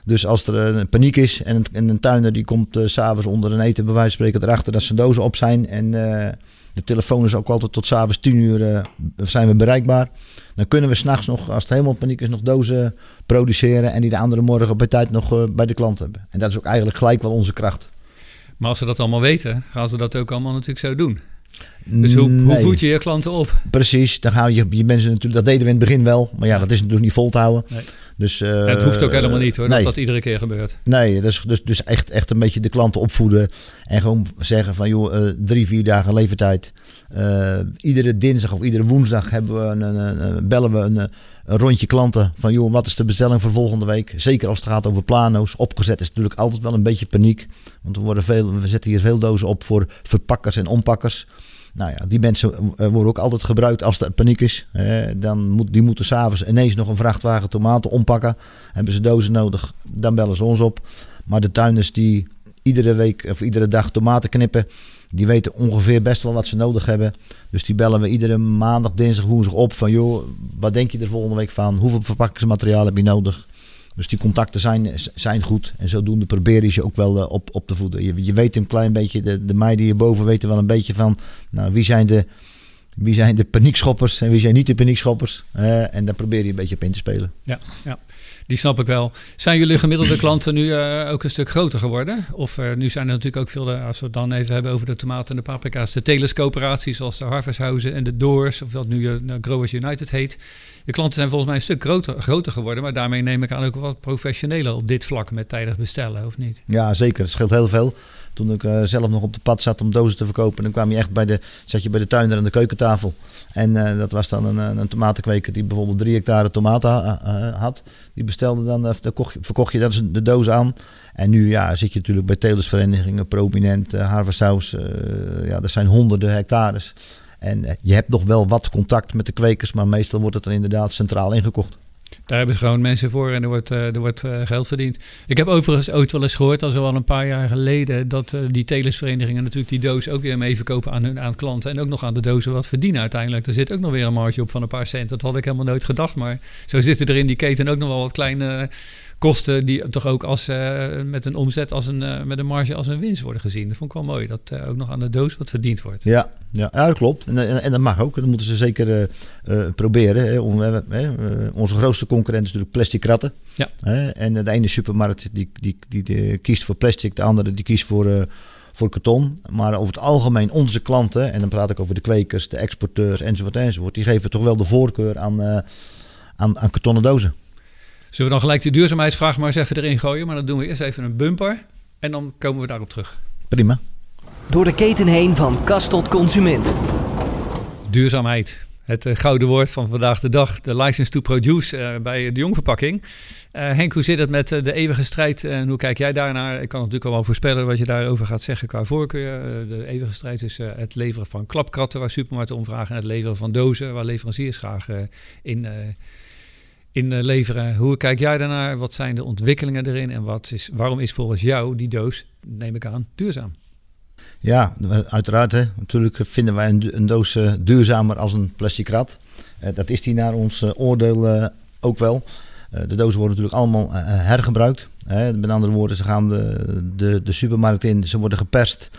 Dus als er een paniek is en een, en een tuiner die komt uh, s'avonds onder een eten bij wijze van spreken erachter dat zijn dozen op zijn. En de telefoon is ook altijd tot s'avonds 10 uur zijn we bereikbaar. Dan kunnen we s'nachts nog, als het helemaal paniek is, nog dozen produceren. En die de andere morgen bij tijd nog bij de klant hebben. En dat is ook eigenlijk gelijk wel onze kracht. Maar als ze dat allemaal weten, gaan ze dat ook allemaal natuurlijk zo doen. Dus hoe, nee. hoe voed je je klanten op? Precies, dan gaan je, je mensen natuurlijk, dat deden we in het begin wel, maar ja, ja. dat is natuurlijk niet vol te houden. Nee. Dus, uh, het hoeft ook helemaal niet hoor, nee. dat dat iedere keer gebeurt. Nee, dus, dus, dus echt, echt een beetje de klanten opvoeden en gewoon zeggen van joh, uh, drie, vier dagen levertijd. Uh, iedere dinsdag of iedere woensdag hebben we een, een, een bellen we een, een, rondje klanten van joh, wat is de bestelling voor volgende week? Zeker als het gaat over plano's. Opgezet is natuurlijk altijd wel een beetje paniek, want we, worden veel, we zetten hier veel dozen op voor verpakkers en ompakkers. Nou ja, die mensen worden ook altijd gebruikt als er paniek is. dan moet, die moeten s'avonds ineens nog een vrachtwagen tomaten ompakken. Hebben ze dozen nodig, dan bellen ze ons op. Maar de tuinders die iedere week of iedere dag tomaten knippen, die weten ongeveer best wel wat ze nodig hebben. Dus die bellen we iedere maandag, dinsdag, woensdag op van joh, Wat denk je er volgende week van? Hoeveel verpakkingsmateriaal heb je nodig? Dus die contacten zijn, zijn goed. En zodoende probeer je ze ook wel op, op te voeden. Je, je weet een klein beetje, de, de meiden hierboven weten wel een beetje van... Nou, wie zijn de, wie zijn de paniekschoppers en wie zijn niet de paniekschoppers? en daar probeer je een beetje op in te spelen. Ja, ja. Die snap ik wel. Zijn jullie gemiddelde klanten nu uh, ook een stuk groter geworden? Of uh, nu zijn er natuurlijk ook veel, als we het dan even hebben over de tomaten en de paprika's, de telescooperaties zoals de Harvesthausen en de Doors, of wat nu uh, Growers United heet. Je klanten zijn volgens mij een stuk groter, groter geworden, maar daarmee neem ik aan ook wat professioneler op dit vlak met tijdig bestellen, of niet? Ja, zeker. Het scheelt heel veel. Toen ik uh, zelf nog op de pad zat om dozen te verkopen, dan kwam je echt bij de, zat je bij de tuinder aan de keukentafel. En uh, dat was dan een, een tomatenkweker die bijvoorbeeld drie hectare tomaten had. Die bestelde dan, uh, kocht, verkocht je dat de doos aan. En nu ja, zit je natuurlijk bij telersverenigingen, prominent, uh, ja, er zijn honderden hectares. En je hebt nog wel wat contact met de kwekers, maar meestal wordt het er inderdaad centraal ingekocht. Daar hebben ze gewoon mensen voor en er wordt, uh, er wordt uh, geld verdiend. Ik heb overigens ooit wel eens gehoord, al zo al een paar jaar geleden, dat uh, die telersverenigingen natuurlijk die doos ook weer mee verkopen aan hun aan klanten. En ook nog aan de dozen wat verdienen uiteindelijk. Er zit ook nog weer een marge op van een paar cent. Dat had ik helemaal nooit gedacht. Maar zo zitten er in die keten ook nog wel wat kleine kosten die toch ook als, uh, met een omzet als een, uh, met een marge als een winst worden gezien. Dat vond ik wel mooi, dat uh, ook nog aan de doos wat verdiend wordt. Ja, ja, ja dat klopt. En, en, en, dat mag ook. Dat moeten ze zeker proberen. Hè. Om, onze grootste concurrent is natuurlijk plastic kratten. Ja. en de ene supermarkt die, die, die, die, kiest voor plastic, de andere die kiest voor voor karton. Maar over het algemeen onze klanten, en dan praat ik over de kwekers, de exporteurs enzovoort enzovoort, die geven toch wel de voorkeur aan, uh, aan, aan kartonnen dozen. Zullen we dan gelijk de duurzaamheidsvraag maar eens even erin gooien? Maar dan doen we eerst even een bumper en dan komen we daarop terug. Prima. Door de keten heen van kast tot consument. Duurzaamheid. Het uh, gouden woord van vandaag de dag. De license to produce uh, bij de jongverpakking. Uh, Henk, hoe zit het met de eeuwige strijd en hoe kijk jij daarnaar? Ik kan natuurlijk al wel voorspellen wat je daarover gaat zeggen qua voorkeur. de eeuwige strijd is het leveren van klapkratten waar supermarkten om vragen... en het leveren van dozen waar leveranciers graag in in uh, leveren. Hoe kijk jij daarnaar? Wat zijn de ontwikkelingen erin? En wat is, waarom is volgens jou die doos, neem ik aan, duurzaam? Ja, uiteraard. Natuurlijk vinden wij een, een doos uh, duurzamer als een plastic rat. Uh, dat is die naar ons oordeel ook wel. de dozen worden natuurlijk allemaal hergebruikt. Hè. Met andere woorden, ze gaan de, de, de supermarkt in, ze worden geperst.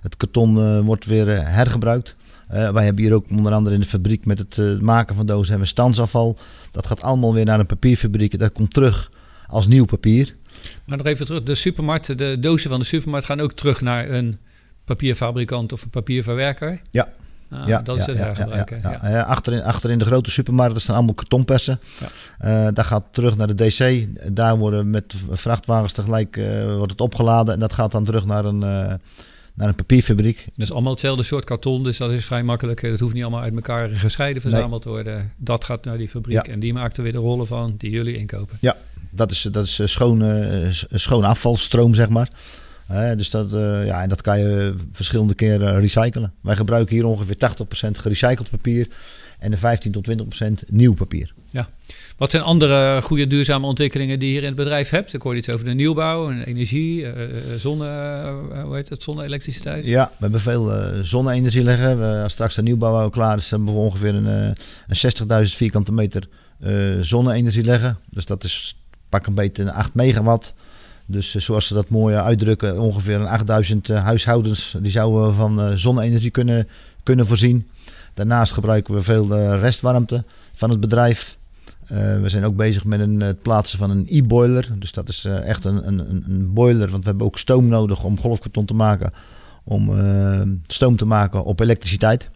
Het karton wordt weer hergebruikt. Uh, wij hebben hier ook onder andere in de fabriek met het uh, maken van dozen hebben we standsafval. Dat gaat allemaal weer naar een papierfabriek. Dat komt terug als nieuw papier. Maar nog even terug. De supermarkt, de dozen van de supermarkt gaan ook terug naar een papierfabrikant of een papierverwerker. Ja. Ah, ja, dat is het hergebruiken. Ja, ja, achterin, achterin de grote supermarkten staan allemaal kartonpersen. Uh, daar gaat terug naar de DC. Daar worden met vrachtwagens tegelijk wordt het opgeladen. En dat gaat dan terug naar een naar een papierfabriek. Dat is allemaal hetzelfde soort karton, dus dat is vrij makkelijk. Het hoeft niet allemaal uit elkaar gescheiden verzameld te worden. Dat gaat naar die fabriek en die maakt er weer de rollen van die jullie inkopen. Ja, dat is, dat is eh, schoon, uh, schoon afvalstroom, zeg maar. Dus dat, uh, ja, en dat kan je verschillende keren recyclen. Wij gebruiken hier ongeveer 80% gerecycled papier en de 15 tot 20% nieuw papier. Ja. Wat zijn andere goede duurzame ontwikkelingen die je hier in het bedrijf hebt? Ik hoorde iets over de nieuwbouw, energie, uh, zonne, uh, hoe heet het, zonne-elektriciteit. Ja, we hebben veel zonne-energie liggen. We, als straks de nieuwbouw klaar is, hebben we ongeveer een, een 60.000 vierkante meter zonne-energie leggen. Dus dat is pak een beetje een 8 megawatt. Dus zoals ze dat mooi uitdrukken, ongeveer een 8000 huishoudens die zouden van zonne-energie kunnen, kunnen voorzien. Daarnaast gebruiken we veel restwarmte van het bedrijf. Uh, we zijn ook bezig met een, het plaatsen van een e-boiler. Dus dat is uh, echt een, een, een boiler, want we hebben ook stoom nodig om golfkarton te maken. Om uh, stoom te maken op elektriciteit.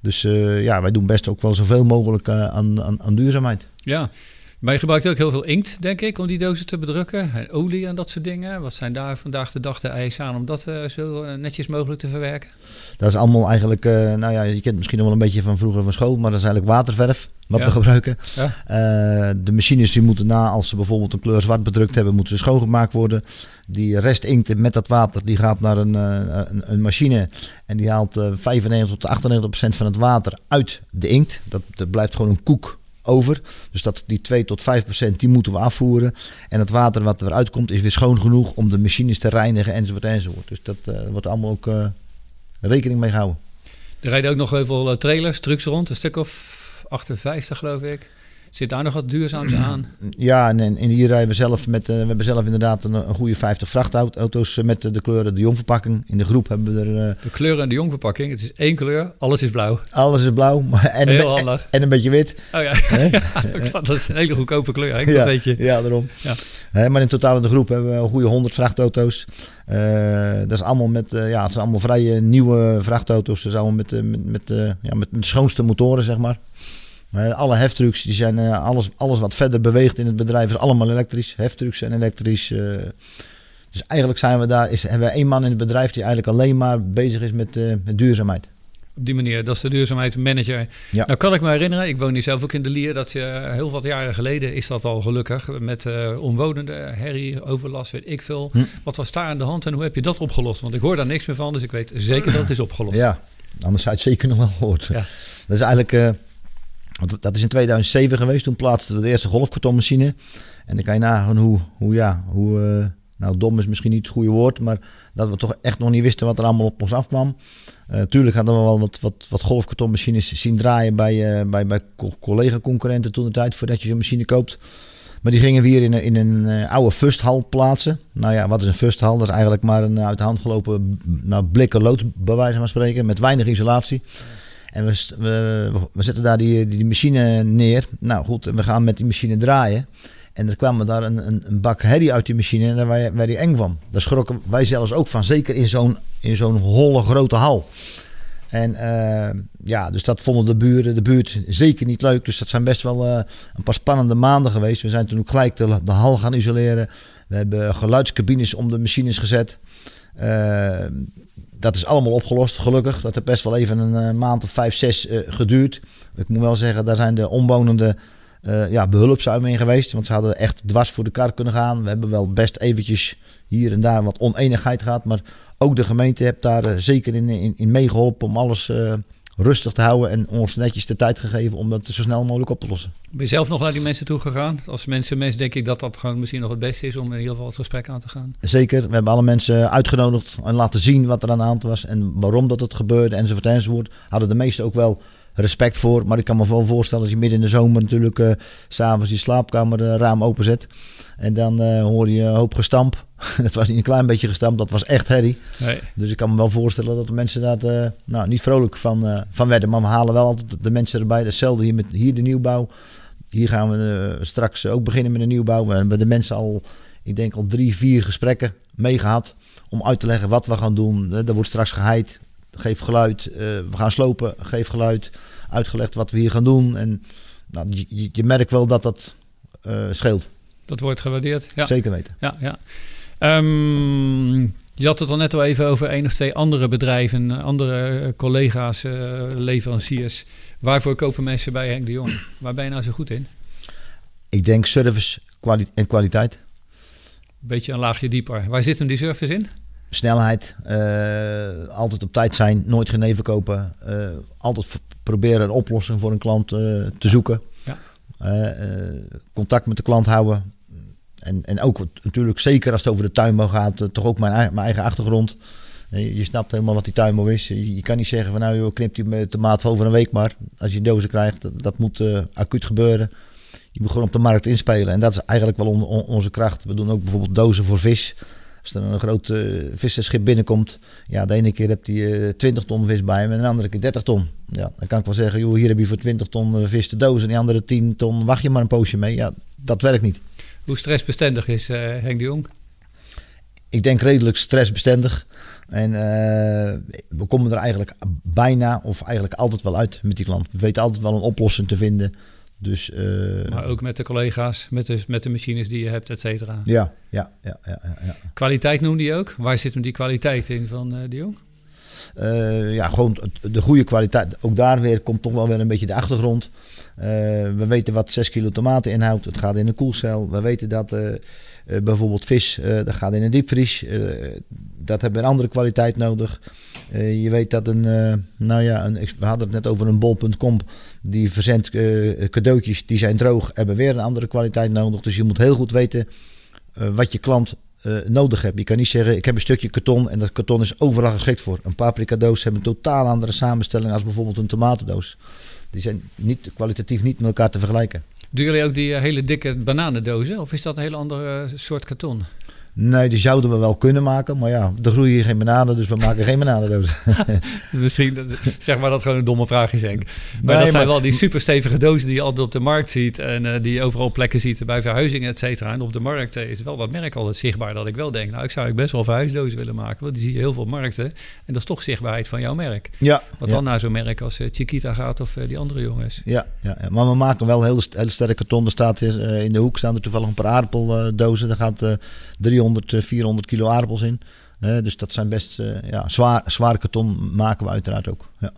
Dus ja, wij doen best ook wel zoveel mogelijk aan, aan, aan duurzaamheid. Ja, maar je gebruikt ook heel veel inkt, denk ik, om die dozen te bedrukken. En olie en dat soort dingen. Wat zijn daar vandaag de dag de eisen aan om dat uh, zo eh, netjes mogelijk te verwerken? Dat is allemaal eigenlijk, uh, nou ja, je kent misschien nog wel een beetje van vroeger van school, maar dat is eigenlijk waterverf wat we gebruiken. Ja. Uh, de machines die moeten na, als ze bijvoorbeeld een kleur zwart bedrukt hebben, moeten ze schoongemaakt worden. Die rest inkt met dat water, die gaat naar een, een, een machine en die haalt 95 tot 98 procent van het water uit de inkt. Dat, dat blijft gewoon een koek over. Dus dat die 2 tot 5 procent, die moeten we afvoeren. En het water wat eruit komt is weer schoon genoeg om de machines te reinigen enzovoort enzovoort. Dus dat uh, wordt allemaal ook uh, rekening mee gehouden. Er rijden ook nog heel veel eh, trailers, trucks rond, een stuk of 58 geloof ik. Zit daar nog wat duurzaams aan? Ja, en, en hier rijden we zelf met, uh, we hebben zelf inderdaad een, een goede 50 vrachtauto's met de kleuren de jongverpakking. In de groep hebben we er... Uh, de kleuren en de jongverpakking, het is één kleur, alles is blauw. Alles is blauw maar, en, Heel een, handig. en een beetje wit. Oh ja, ja dat is een hele goedkope kleur. Ik ja, weet je. ja, daarom. Ja. maar in totaal in de groep hebben we een goede 100 vrachtauto's. Uh, dat is allemaal met, ja, het zijn allemaal vrij nieuwe vrachtauto's. Dat is allemaal met, met, met, ja, met, met de schoonste motoren, zeg maar. Alle heftrucks, die zijn, uh, alles, alles wat verder beweegt in het bedrijf is allemaal elektrisch. Heftrucks zijn elektrisch. Uh, dus eigenlijk zijn we daar, is, hebben we één man in het bedrijf die eigenlijk alleen maar bezig is met, met duurzaamheid. Op die manier, dat is de duurzaamheidsmanager. Ja. Nou kan ik me herinneren, ik woon hier zelf ook in de Lier, dat je heel wat jaren geleden is dat al gelukkig. Met uh, omwonenden, herrie, overlast, weet ik veel. Hm. Wat was daar aan de hand en hoe heb je dat opgelost? Want ik hoor daar niks meer van, dus ik weet zeker dat het is opgelost. Ja, anders zou je het zeker nog wel gehoord. Ja. Dat is eigenlijk... Dat is in 2007 geweest. Toen plaatsten we de eerste golfkartonmachine. En dan kan je nagaan hoe, hoe ja, hoe, uh, nou dom is misschien niet het goede woord, maar dat we toch echt nog niet wisten wat er allemaal op ons afkwam. Uh, tuurlijk hadden we wel wat, wat, wat golfkartonmachines zien draaien bij, uh, bij, bij collega-concurrenten toen de tijd voordat je zo'n machine koopt. Maar die gingen we hier in, een, in een oude fusthal plaatsen. Nou ja, wat is een fusthal? Dat is eigenlijk maar een uit de hand gelopen nou, blikken lood, bij wijze van spreken, met weinig isolatie. En we, we, we zetten daar die, die, machine neer. Nou goed, we gaan met die machine draaien. En er kwam daar een, een, een bak herrie uit die machine en daar werd hij eng van. Daar schrokken wij zelfs ook van, zeker in zo'n, in zo'n holle grote hal. En uh, ja, dus dat vonden de buren, de buurt zeker niet leuk. Dus dat zijn best wel uh, een paar spannende maanden geweest. We zijn toen ook gelijk de, de hal gaan isoleren. We hebben geluidscabines om de machines gezet. Uh, dat is allemaal opgelost, gelukkig. Dat heeft best wel even een uh, maand of vijf, zes uh, geduurd. Ik moet wel zeggen, daar zijn de omwonenden uh, ja, behulpzaam in geweest. Want ze hadden echt dwars voor de kar kunnen gaan. We hebben wel best eventjes hier en daar wat oneenigheid gehad. Maar ook de gemeente heeft daar zeker in, in, in meegeholpen om alles rustig te houden en ons netjes de tijd gegeven om dat zo snel mogelijk op te lossen. Ben je zelf nog naar die mensen toe gegaan? Als mensen, mensen denk ik dat dat gewoon misschien nog het beste is om in ieder geval het gesprek aan te gaan. Zeker. We hebben alle mensen uitgenodigd en laten zien wat er aan de hand was en waarom dat het gebeurde enzovoort enzovoort. Hadden de meesten ook wel respect voor. Maar ik kan me wel voorstellen als je midden in de zomer natuurlijk uh, s'avonds je slaapkamer uh, raam openzet. En dan uh, hoor je een hoop gestamp. Het was niet een klein beetje gestampt, dat was echt herrie. Nee. Dus ik kan me wel voorstellen dat de mensen daar nou, niet vrolijk van, van werden. Maar we halen wel altijd de mensen erbij. Hetzelfde hier met hier de nieuwbouw. Hier gaan we straks ook beginnen met de nieuwbouw. We hebben de mensen al, ik denk al drie, vier gesprekken meegehad. Om uit te leggen wat we gaan doen. Er wordt straks geheid geef geluid. Uh, we gaan slopen, geef geluid. Uitgelegd wat we hier gaan doen. En nou, je, je merkt wel dat dat uh, scheelt. Dat wordt gewaardeerd. Ja. Zeker weten. Ja, ja. Um, je had het al net al even over één of twee andere bedrijven, andere collega's, uh, leveranciers. Waarvoor kopen mensen bij Henk de Jong? Waar ben je nou zo goed in? Ik denk service kwali en kwaliteit. Beetje een laagje dieper. Waar zit hem die service in? Snelheid, uh, altijd op tijd zijn, nooit geneven kopen, uh, altijd proberen een oplossing voor een klant uh, te zoeken. Ja. contact met de klant houden. En, en ook natuurlijk, zeker als het over de tuinbouw gaat, toch ook mijn, mijn eigen achtergrond. Je, je snapt helemaal wat die tuinbouw is. Je, je, kan niet zeggen van nou, joh, knip die met tomaat over een week maar. Als je dozen krijgt, dat, dat moet acuut gebeuren. Je moet gewoon op de markt inspelen. En dat is eigenlijk wel on, on, onze kracht. We doen ook bijvoorbeeld dozen voor vis. Als er een groot uh, visserschip binnenkomt, ja, de ene keer heb hij uh, 20 ton vis bij hem en de andere keer 30 ton. Ja, dan kan ik wel zeggen, joh, hier heb je voor 20 ton uh, vis te dozen en die andere 10 ton wacht je maar een poosje mee. Ja, dat werkt niet. Hoe stressbestendig is uh, Henk de Jong? Ik denk redelijk stressbestendig. En we komen er eigenlijk bijna of eigenlijk altijd wel uit met die klant. We weten altijd wel een oplossing te vinden. Dus, uh, maar ook met de collega's, met de, met de machines die je hebt, et cetera. Ja, ja, ja, ja, ja, Kwaliteit noemde je ook. Waar zit hem die kwaliteit in van uh, de Jong? Uh, ja, gewoon de goede kwaliteit. Ook daar weer komt toch wel weer een beetje de achtergrond. we weten wat 6 kilo tomaten inhoudt. Het gaat in een koelcel. We weten dat bijvoorbeeld vis, dat gaat in een diepvries. dat hebben een andere kwaliteit nodig. je weet dat een, nou ja, een, we hadden het net over een bol.com die verzendt uh, cadeautjes, die zijn droog, hebben weer een andere kwaliteit nodig. Dus je moet heel goed weten uh, wat je klant eh, nodig hebt. Je kan niet zeggen, ik heb een stukje karton en dat karton is overal geschikt voor. Een paprikadoos hebben een totaal andere samenstelling als bijvoorbeeld een tomatendoos. Die zijn niet, kwalitatief niet met elkaar te vergelijken. Doen jullie ook die eh, hele dikke bananendozen? Of is dat een hele andere eh, soort karton? Nee, die zouden we wel kunnen maken. Maar ja, er groeien hier geen bananen, dus we maken geen bananendozen. Misschien zeg maar dat gewoon een domme vraag is, Henk. Maar Nee, dat zijn wel die superstevige dozen die je altijd op de markt ziet. En eh, die je overal plekken ziet bij verhuizingen, et cetera. En op de markt eh, is wel dat merk altijd zichtbaar dat ik wel denk... nou, ik zou best wel verhuisdozen willen maken. Want die zie je heel veel op markten. En dat is toch zichtbaarheid van jouw merk. Ja, Wat ja. dan naar zo'n merk als eh, Chiquita gaat of die andere jongens. Ja, ja, ja, maar we maken wel heel, st- heel sterk karton. Er staat hier, in de hoek staan er toevallig een paar aardappeldozen. Daar gaat 300, eh, 400 kilo aardappels in. Eh, dus dat zijn best eh, ja, zwaar, zwaar karton maken we uiteraard ook. Ja.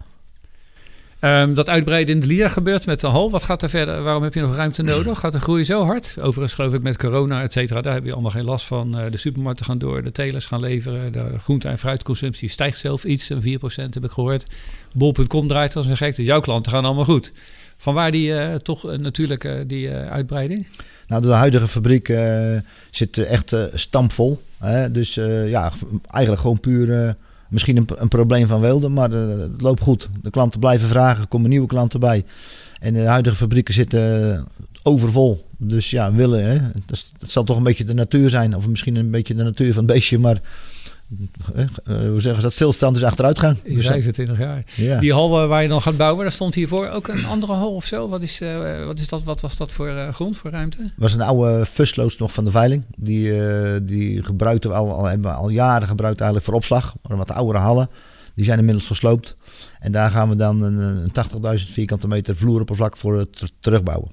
Ehm, dat uitbreiden in de gebeurt met de hal. Wat gaat er verder? Waarom heb je nog ruimte nodig? Gaat de groei zo hard? Overigens geloof ik met corona, et cetera, daar heb je allemaal geen last van. Eh, de supermarkten gaan door, de telers gaan leveren. De groente- en fruitconsumptie stijgt zelf iets, een 4% heb ik gehoord. Bol.com draait als een gek, dus jouw klanten gaan allemaal goed. Vanwaar die eh, toch eh, natuurlijk eh, die uitbreiding? Nou, de huidige fabriek zit echt stampvol. Hè? Dus ja, eigenlijk gewoon puur misschien een, een probleem van Weelde, maar het loopt goed. De klanten blijven vragen, er komen nieuwe klanten bij. En de huidige fabrieken zitten overvol. Dus ja, willen, hè? Dat, dat zal toch een beetje de natuur zijn. Of misschien een beetje de natuur van het beestje, maar hoe zeggen ze dat? Stilstand is achteruitgang. In Dus, 25 jaar. ja. Die hal eh, waar je dan gaat bouwen, daar stond hiervoor ook een andere hal of zo. Wat, is, eh, wat, is dat, wat was dat voor eh, grond, voor ruimte? was een oude fusloos nog van de veiling. Die, eh, die gebruikten we al, al, hebben we al jaren gebruikt eigenlijk voor opslag. Maar wat oudere hallen. Die zijn inmiddels gesloopt. En daar gaan we dan een, een 80.000 vierkante meter vloeroppervlak voor het ter- terugbouwen.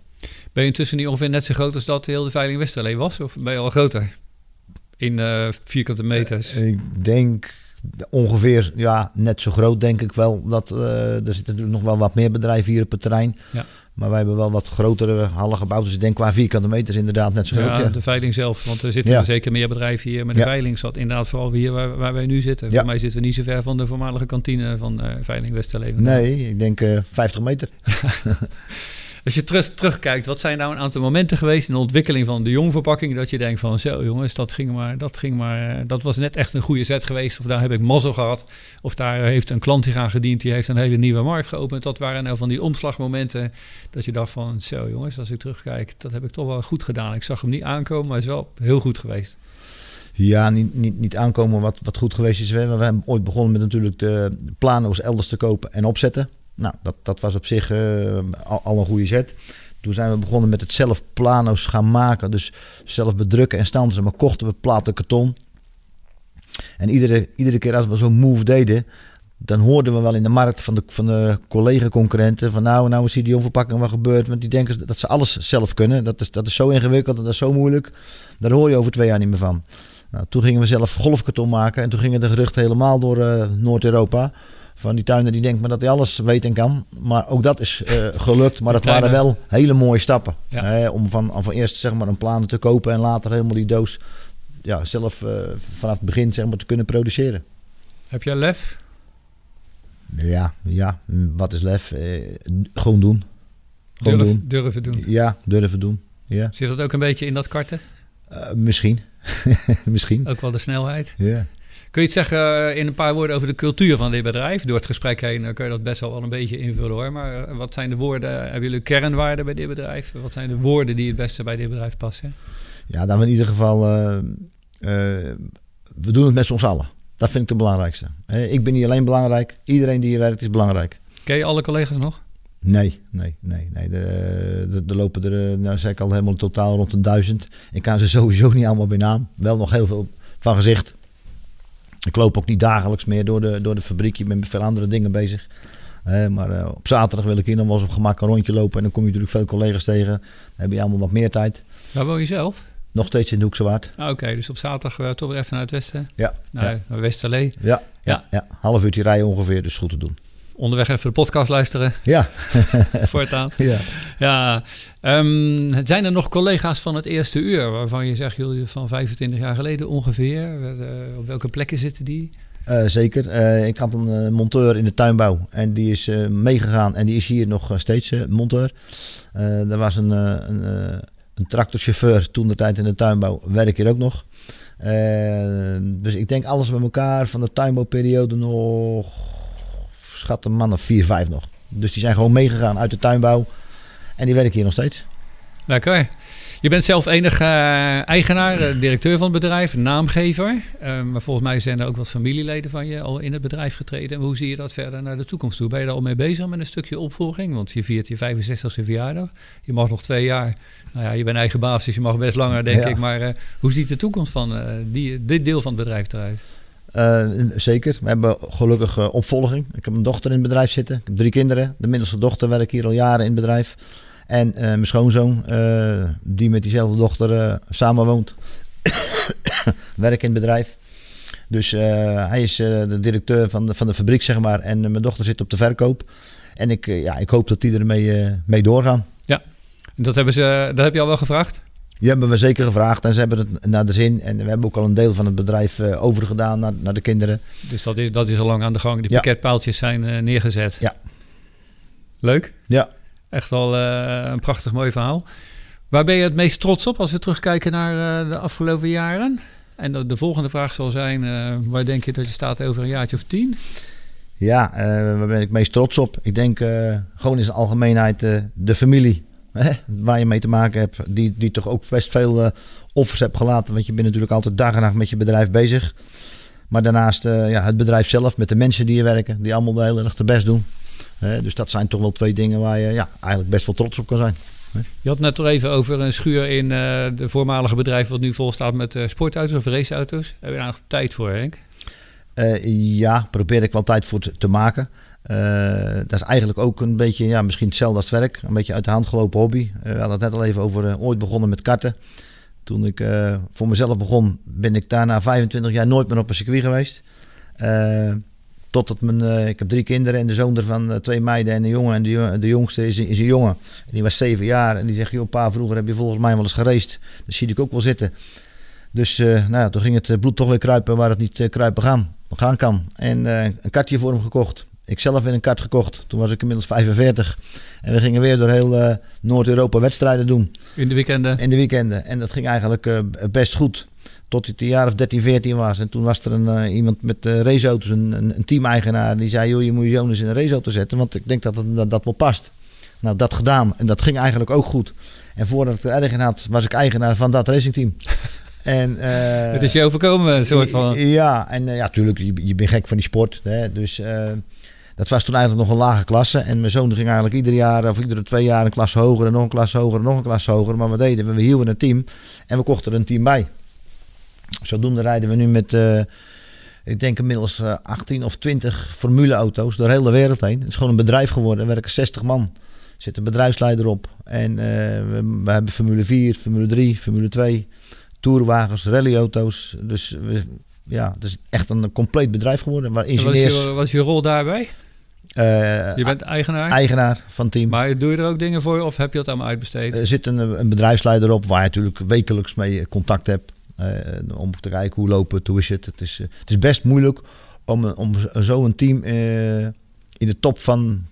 Ben je intussen niet ongeveer net zo groot als dat heel de veiling Westerlee was? Of ben je al groter? In eh, vierkante meters. Ik denk ongeveer ja, net zo groot denk ik wel. Dat, eh, er zitten natuurlijk nog wel wat meer bedrijven hier op het terrein. Ja. Maar wij hebben wel wat grotere hallen gebouwd. Dus ik denk qua vierkante meters inderdaad net zo groot. ja, Ja. de veiling zelf. Want er zitten Ja. er zeker meer bedrijven hier. Maar de Ja. veiling zat inderdaad vooral hier waar, waar wij nu zitten. Ja. Voor mij zitten we niet zo ver van de voormalige kantine van eh Veiling Westerlee. Nee, ik denk eh 50 meter. Als je terug, terugkijkt, wat zijn nou een aantal momenten geweest in de ontwikkeling van de jongverpakking dat je denkt van zo jongens, dat ging maar, dat ging maar, eh, dat was net echt een goede zet geweest. Of daar heb ik mazzel gehad. Of daar heeft een klant zich aan gediend, die heeft een hele nieuwe markt geopend. Dat waren nou van die omslagmomenten dat je dacht van zo jongens, als ik terugkijk, dat heb ik toch wel goed gedaan. Ik zag hem niet aankomen, maar is wel heel goed geweest. Ja, niet, niet, niet aankomen wat, wat goed geweest is. We hebben ooit begonnen met natuurlijk de plano's elders te kopen en opzetten. Nou, dat, dat was op zich eh, al, een goede zet. Toen zijn we begonnen met het zelf plano's gaan maken. Dus zelf bedrukken en stansen. Maar kochten we platen karton. En iedere, iedere keer als we zo'n move deden... dan hoorden we wel in de markt van de, van de collega-concurrenten... van nou, nou is die onverpakking wat gebeurd. Want die denken dat ze alles zelf kunnen. Dat is, dat is zo ingewikkeld en dat is zo moeilijk. Daar hoor je over twee jaar niet meer van. Nou, toen gingen we zelf golfkarton maken. En toen gingen de geruchten helemaal door eh, Noord-Europa. Van die tuiner die denkt maar dat hij alles weet en kan. Maar ook dat is eh, gelukt. Maar dat waren wel hele mooie stappen. Ja. Hè, om van, van eerst zeg maar, een plan te kopen. En later helemaal die doos ja, zelf eh, vanaf het begin zeg maar, te kunnen produceren. Heb jij lef? Ja, ja. Wat is lef? Eh, gewoon doen. Gewoon Durf, doen. durven doen. Ja, durven doen. Ja, Zit dat ook een beetje in dat karten? Eh, misschien. misschien. Ook wel de snelheid? Ja. Kun je iets zeggen eh, in een paar woorden over de cultuur van dit bedrijf? Door het gesprek heen eh, kun je dat best wel een beetje invullen hoor. Maar eh, wat zijn de woorden? Hebben jullie kernwaarden bij dit bedrijf? Wat zijn de woorden die het beste bij dit bedrijf passen? Ja, dan in ieder geval, we doen het met z'n ons allen. Dat vind ik het belangrijkste. Ik ben niet alleen belangrijk, iedereen die hier werkt is belangrijk. Ken je alle collega's nog? Nee, nee, nee. nee. Er de, de lopen er, nou zeg ik al, helemaal totaal rond een duizend. Ik kan ze sowieso niet allemaal bij naam. Wel nog heel veel van gezicht. Ik loop ook niet dagelijks meer door de, door de fabriek. Ik ben met veel andere dingen bezig. Eh, maar eh, op zaterdag wil ik hier nog wel eens op gemak een rondje lopen. En dan kom je natuurlijk veel collega's tegen. Dan heb je allemaal wat meer tijd. Waar woon je zelf? Nog steeds in de Hoekse Waard. Ah, Oké, dus op zaterdag eh, toch weer even naar het westen. Ja, Naar ja. naar Westerlee. Ja, Ja. ja, ja. half uurtje rijden ongeveer, dus goed te doen. Onderweg even de podcast luisteren. Ja, voortaan. ja. Ja, ehm, zijn er nog collega's van het eerste uur waarvan je zegt, jullie van 25 jaar geleden ongeveer? Eh, op welke plekken zitten die? Eh, zeker. Eh, ik had een monteur in de tuinbouw en die is meegegaan en die is hier nog steeds monteur. Er was een, een, een tractorchauffeur toen de tijd in de tuinbouw, werk hier ook nog. Dus ik denk alles bij elkaar van de tuinbouwperiode nog, schat een man of vier, vijf nog. Dus die zijn gewoon meegegaan uit de tuinbouw en die werken hier nog steeds. Lekker. Je bent zelf enig uh, eigenaar, uh, directeur van het bedrijf, naamgever. Uh, maar volgens mij zijn er ook wat familieleden van je al in het bedrijf getreden. Hoe zie je dat verder naar de toekomst toe? Ben je daar al mee bezig met een stukje opvolging? Want je viert je 65e verjaardag. Je mag nog twee jaar. Nou ja, je bent eigen baas, dus je mag best langer, denk ja. ik. Maar hoe ziet de toekomst van die, dit deel van het bedrijf eruit? Zeker. We hebben gelukkig opvolging. Ik heb een dochter in het bedrijf zitten. Ik heb drie kinderen. De middelste dochter werkt hier al jaren in het bedrijf. En uh, mijn schoonzoon, die met diezelfde dochter uh, samenwoont, werkt in het bedrijf. Dus hij is de directeur van de, van de fabriek, zeg maar. En mijn dochter zit op de verkoop. En ik, ja, ik hoop dat die ermee mee doorgaan. Ja, dat, hebben ze, dat heb je al wel gevraagd? Die hebben we zeker gevraagd en ze hebben het naar de zin. En we hebben ook al een deel van het bedrijf overgedaan naar, naar de kinderen. Dus dat is, dat is al lang aan de gang. Die ja. pakketpaaltjes zijn neergezet. Ja. Leuk? Ja, Echt wel uh, een prachtig mooi verhaal. Waar ben je het meest trots op als we terugkijken naar de afgelopen jaren? En de, de, volgende vraag zal zijn: uh, waar denk je dat je staat over een jaartje of tien? Ja, waar ben ik meest trots op? Ik denk gewoon in zijn algemeenheid de familie hè, waar je mee te maken hebt, die, die toch ook best veel offers hebt gelaten. Want je bent natuurlijk altijd dag en nacht met je bedrijf bezig. Maar daarnaast ja, het bedrijf zelf, met de mensen die er werken, die allemaal de hele dag de best doen dus dat zijn toch wel twee dingen waar je ja, eigenlijk best wel trots op kan zijn. Je had net er even over een schuur in uh, de voormalige bedrijf wat nu vol staat met uh, sportauto's of raceauto's. Heb je daar nog tijd voor, Henk? Uh, ja, probeer ik wel tijd voor te, te maken. Dat is eigenlijk ook een beetje, ja, misschien hetzelfde als werk. Een beetje uit de hand gelopen hobby. we hadden het net al even over ooit begonnen met karten. Toen ik voor mezelf begon, ben ik daarna 25 jaar nooit meer op een circuit geweest. Totdat mijn, uh, ik heb drie kinderen en de zoon ervan twee meiden en een jongen. En de, jongste is, is, een jongen. En die was zeven jaar. En die zegt, joh pa, vroeger heb je volgens mij wel eens gereest. Dat zie ik ook wel zitten. Dus nou ja, toen ging het bloed toch weer kruipen waar het niet kruipen gaan, gaan kan. En een kartje voor hem gekocht. Ik zelf weer een kart gekocht. Toen was ik inmiddels 45. En we gingen weer door heel Noord-Europa wedstrijden doen. In de weekenden? In de weekenden. En dat ging eigenlijk best goed. Tot het een jaar of 13, 14 was. En toen was er een, uh, iemand met raceauto's, een, een, een team-eigenaar. Die zei, joh, je moet je zoon eens in een raceauto zetten. Want ik denk dat het, dat, dat wel past. Nou, dat gedaan. En dat ging eigenlijk ook goed. En voordat ik er erg in had, was ik eigenaar van dat racingteam. En, uh, het is je overkomen, een soort van. Ja, en ja, natuurlijk, je, je bent gek van die sport. Hè, dus dat was toen eigenlijk nog een lage klasse. En mijn zoon ging eigenlijk ieder jaar of iedere twee jaar een klas hoger en nog een klas hoger en nog een klas hoger. Maar wat deden we? We hielden een team en we kochten er een team bij. Zodoende rijden we nu met, uh, ik denk inmiddels uh, 18 of 20 formuleauto's door heel de wereld heen. Het is gewoon een bedrijf geworden. Er werken 60 man. Er zit een bedrijfsleider op. En uh, we, we, hebben Formule 4, Formule 3, Formule 2, tourwagens, rallyauto's. Dus we, ja, het is echt een compleet bedrijf geworden. Waar ingenieurs... Wat is, je, wat is je rol daarbij? Uh, je bent eigenaar? Eigenaar van het team. Maar doe je er ook dingen voor of heb je het allemaal uitbesteed? Er zit een, een bedrijfsleider op waar je natuurlijk wekelijks mee contact hebt. Uh, om te kijken hoe lopen het, hoe is het. Het is, uh, het is best moeilijk om, om zo'n team in de top van,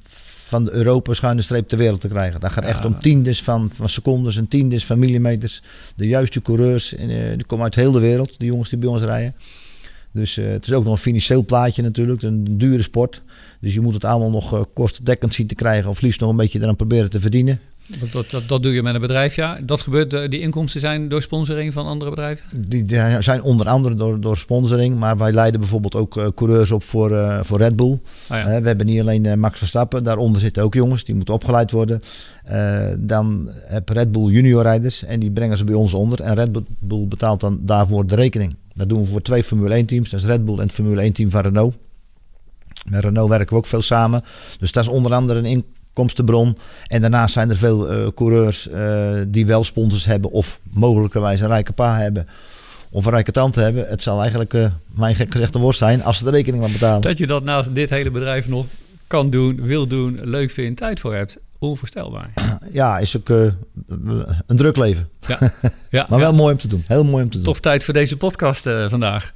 van de Europa schuine streep ter wereld te krijgen. Daar gaat ja. echt om tiendes van, van secondes en tiendes van millimeters. De juiste coureurs, die komen uit heel de wereld, de jongens die bij ons rijden. Dus het is ook nog een financieel plaatje natuurlijk, een dure sport. Dus je moet het allemaal nog kostendekkend zien te krijgen of liefst nog een beetje eraan proberen te verdienen. Dat, dat, dat, doe je met een bedrijf, ja. Dat gebeurt, die inkomsten zijn door sponsoring van andere bedrijven? Die, die zijn onder andere door, door sponsoring, maar wij leiden bijvoorbeeld ook uh, coureurs op voor, uh, voor Red Bull. Oh ja. uh, we hebben niet alleen Max Verstappen, daaronder zitten ook jongens, die moeten opgeleid worden. dan heb Red Bull junior rijders en die brengen ze bij ons onder. En Red Bull betaalt dan daarvoor de rekening. Dat doen we voor twee Formule 1 teams, dat is Red Bull en het Formule 1 team van Renault. Met Renault werken we ook veel samen. Dus dat is onder andere een in komstenbron. En daarnaast zijn er veel uh, coureurs uh, die wel sponsors hebben of mogelijkerwijs een rijke pa hebben of een rijke tante hebben. Het zal eigenlijk, uh, mijn gek gezegd, een worst zijn als ze de rekening maar betalen. Dat je dat naast dit hele bedrijf nog kan doen, wil doen, leuk vindt, tijd voor hebt. Onvoorstelbaar. Ja, is ook een druk leven. Ja. ja maar wel ja. mooi om te doen. Heel mooi om te doen. Tof tijd voor deze podcast vandaag.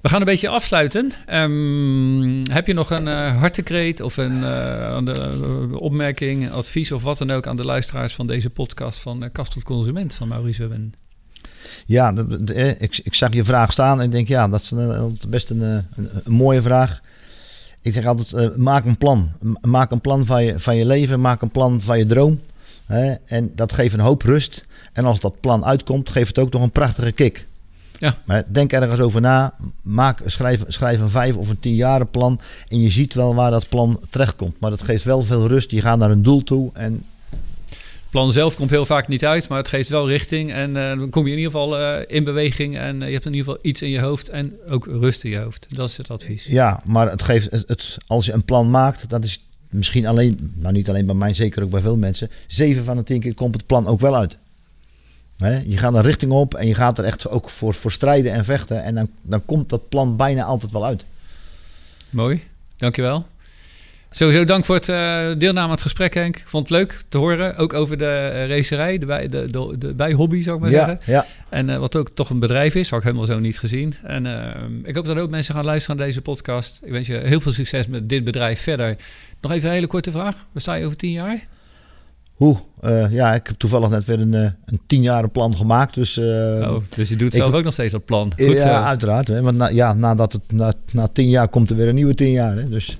We gaan een beetje afsluiten. Um, heb je nog een uh, hartekreet of een uh, de, opmerking, advies of wat dan ook aan de luisteraars van deze podcast van Kast tot Consument van Maurice Webben? Ja, eh, ik, ik zag je vraag staan en ik denk, ja, dat is eh, best een, eh, een, een mooie vraag. Ik zeg altijd, eh, maak een plan. Maak een plan van je, van je leven, maak een plan van je droom. Hè? En dat geeft een hoop rust. En als dat plan uitkomt, geeft het ook nog een prachtige kick. Ja. Maar denk ergens over na. Maak, schrijf, schrijf een vijf of een tien jaren plan. En je ziet wel waar dat plan terechtkomt. Maar dat geeft wel veel rust. Je gaat naar een doel toe. En Het plan zelf komt heel vaak niet uit, maar het geeft wel richting. En eh, dan kom je in ieder geval eh, in beweging. En eh, je hebt in ieder geval iets in je hoofd en ook rust in je hoofd. Dat is het advies. Ja, maar het geeft het, het- als je een plan maakt, dat is misschien alleen, nou niet alleen bij mij, zeker ook bij veel mensen. Zeven van de tien keer komt het plan ook wel uit. Je gaat een richting op en je gaat er echt ook voor, voor strijden en vechten. En dan, dan komt dat plan bijna altijd wel uit. Mooi, dankjewel. Sowieso dank voor het eh, deelname aan het gesprek, Henk. Ik vond het leuk te horen, ook over de eh, racerij, de, bij, de, de, de bijhobby zou ik maar Ja, zeggen. ja, En eh, wat ook toch een bedrijf is, had ik helemaal zo niet gezien. En eh, ik hoop dat ook mensen gaan luisteren naar deze podcast. Ik wens je heel veel succes met dit bedrijf verder. Nog even een hele korte vraag. Waar sta je over tien jaar? Hoe? Eh, ja, ik heb toevallig net weer een, eh, een tien jaren plan gemaakt. Dus eh, oh, dus je doet ik- zelf ook nog steeds dat plan. Goed ja, zo. uiteraard. Hè? Want na, ja, nadat het, na, na tien jaar komt er weer een nieuwe tien jaar. Hè? Dus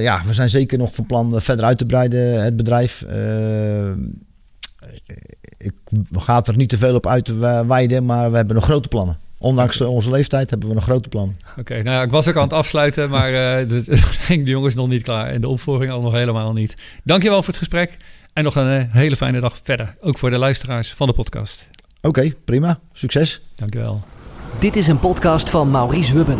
ja, we zijn zeker nog van plan verder uit te breiden, het bedrijf. Ik ga er niet te veel op uit te wijden, maar we hebben nog grote plannen. Ondanks onze leeftijd hebben we nog grote plannen. Oké, nou ja, ik was ook aan het afsluiten, maar eh de, de Jong is nog niet klaar. En de opvolging al nog helemaal niet. Dankjewel voor het gesprek. En nog een eh, hele fijne dag verder. Ook voor de luisteraars van de podcast. Oké, prima. Succes. Dankjewel. Dit is een podcast van Maurice Wubben.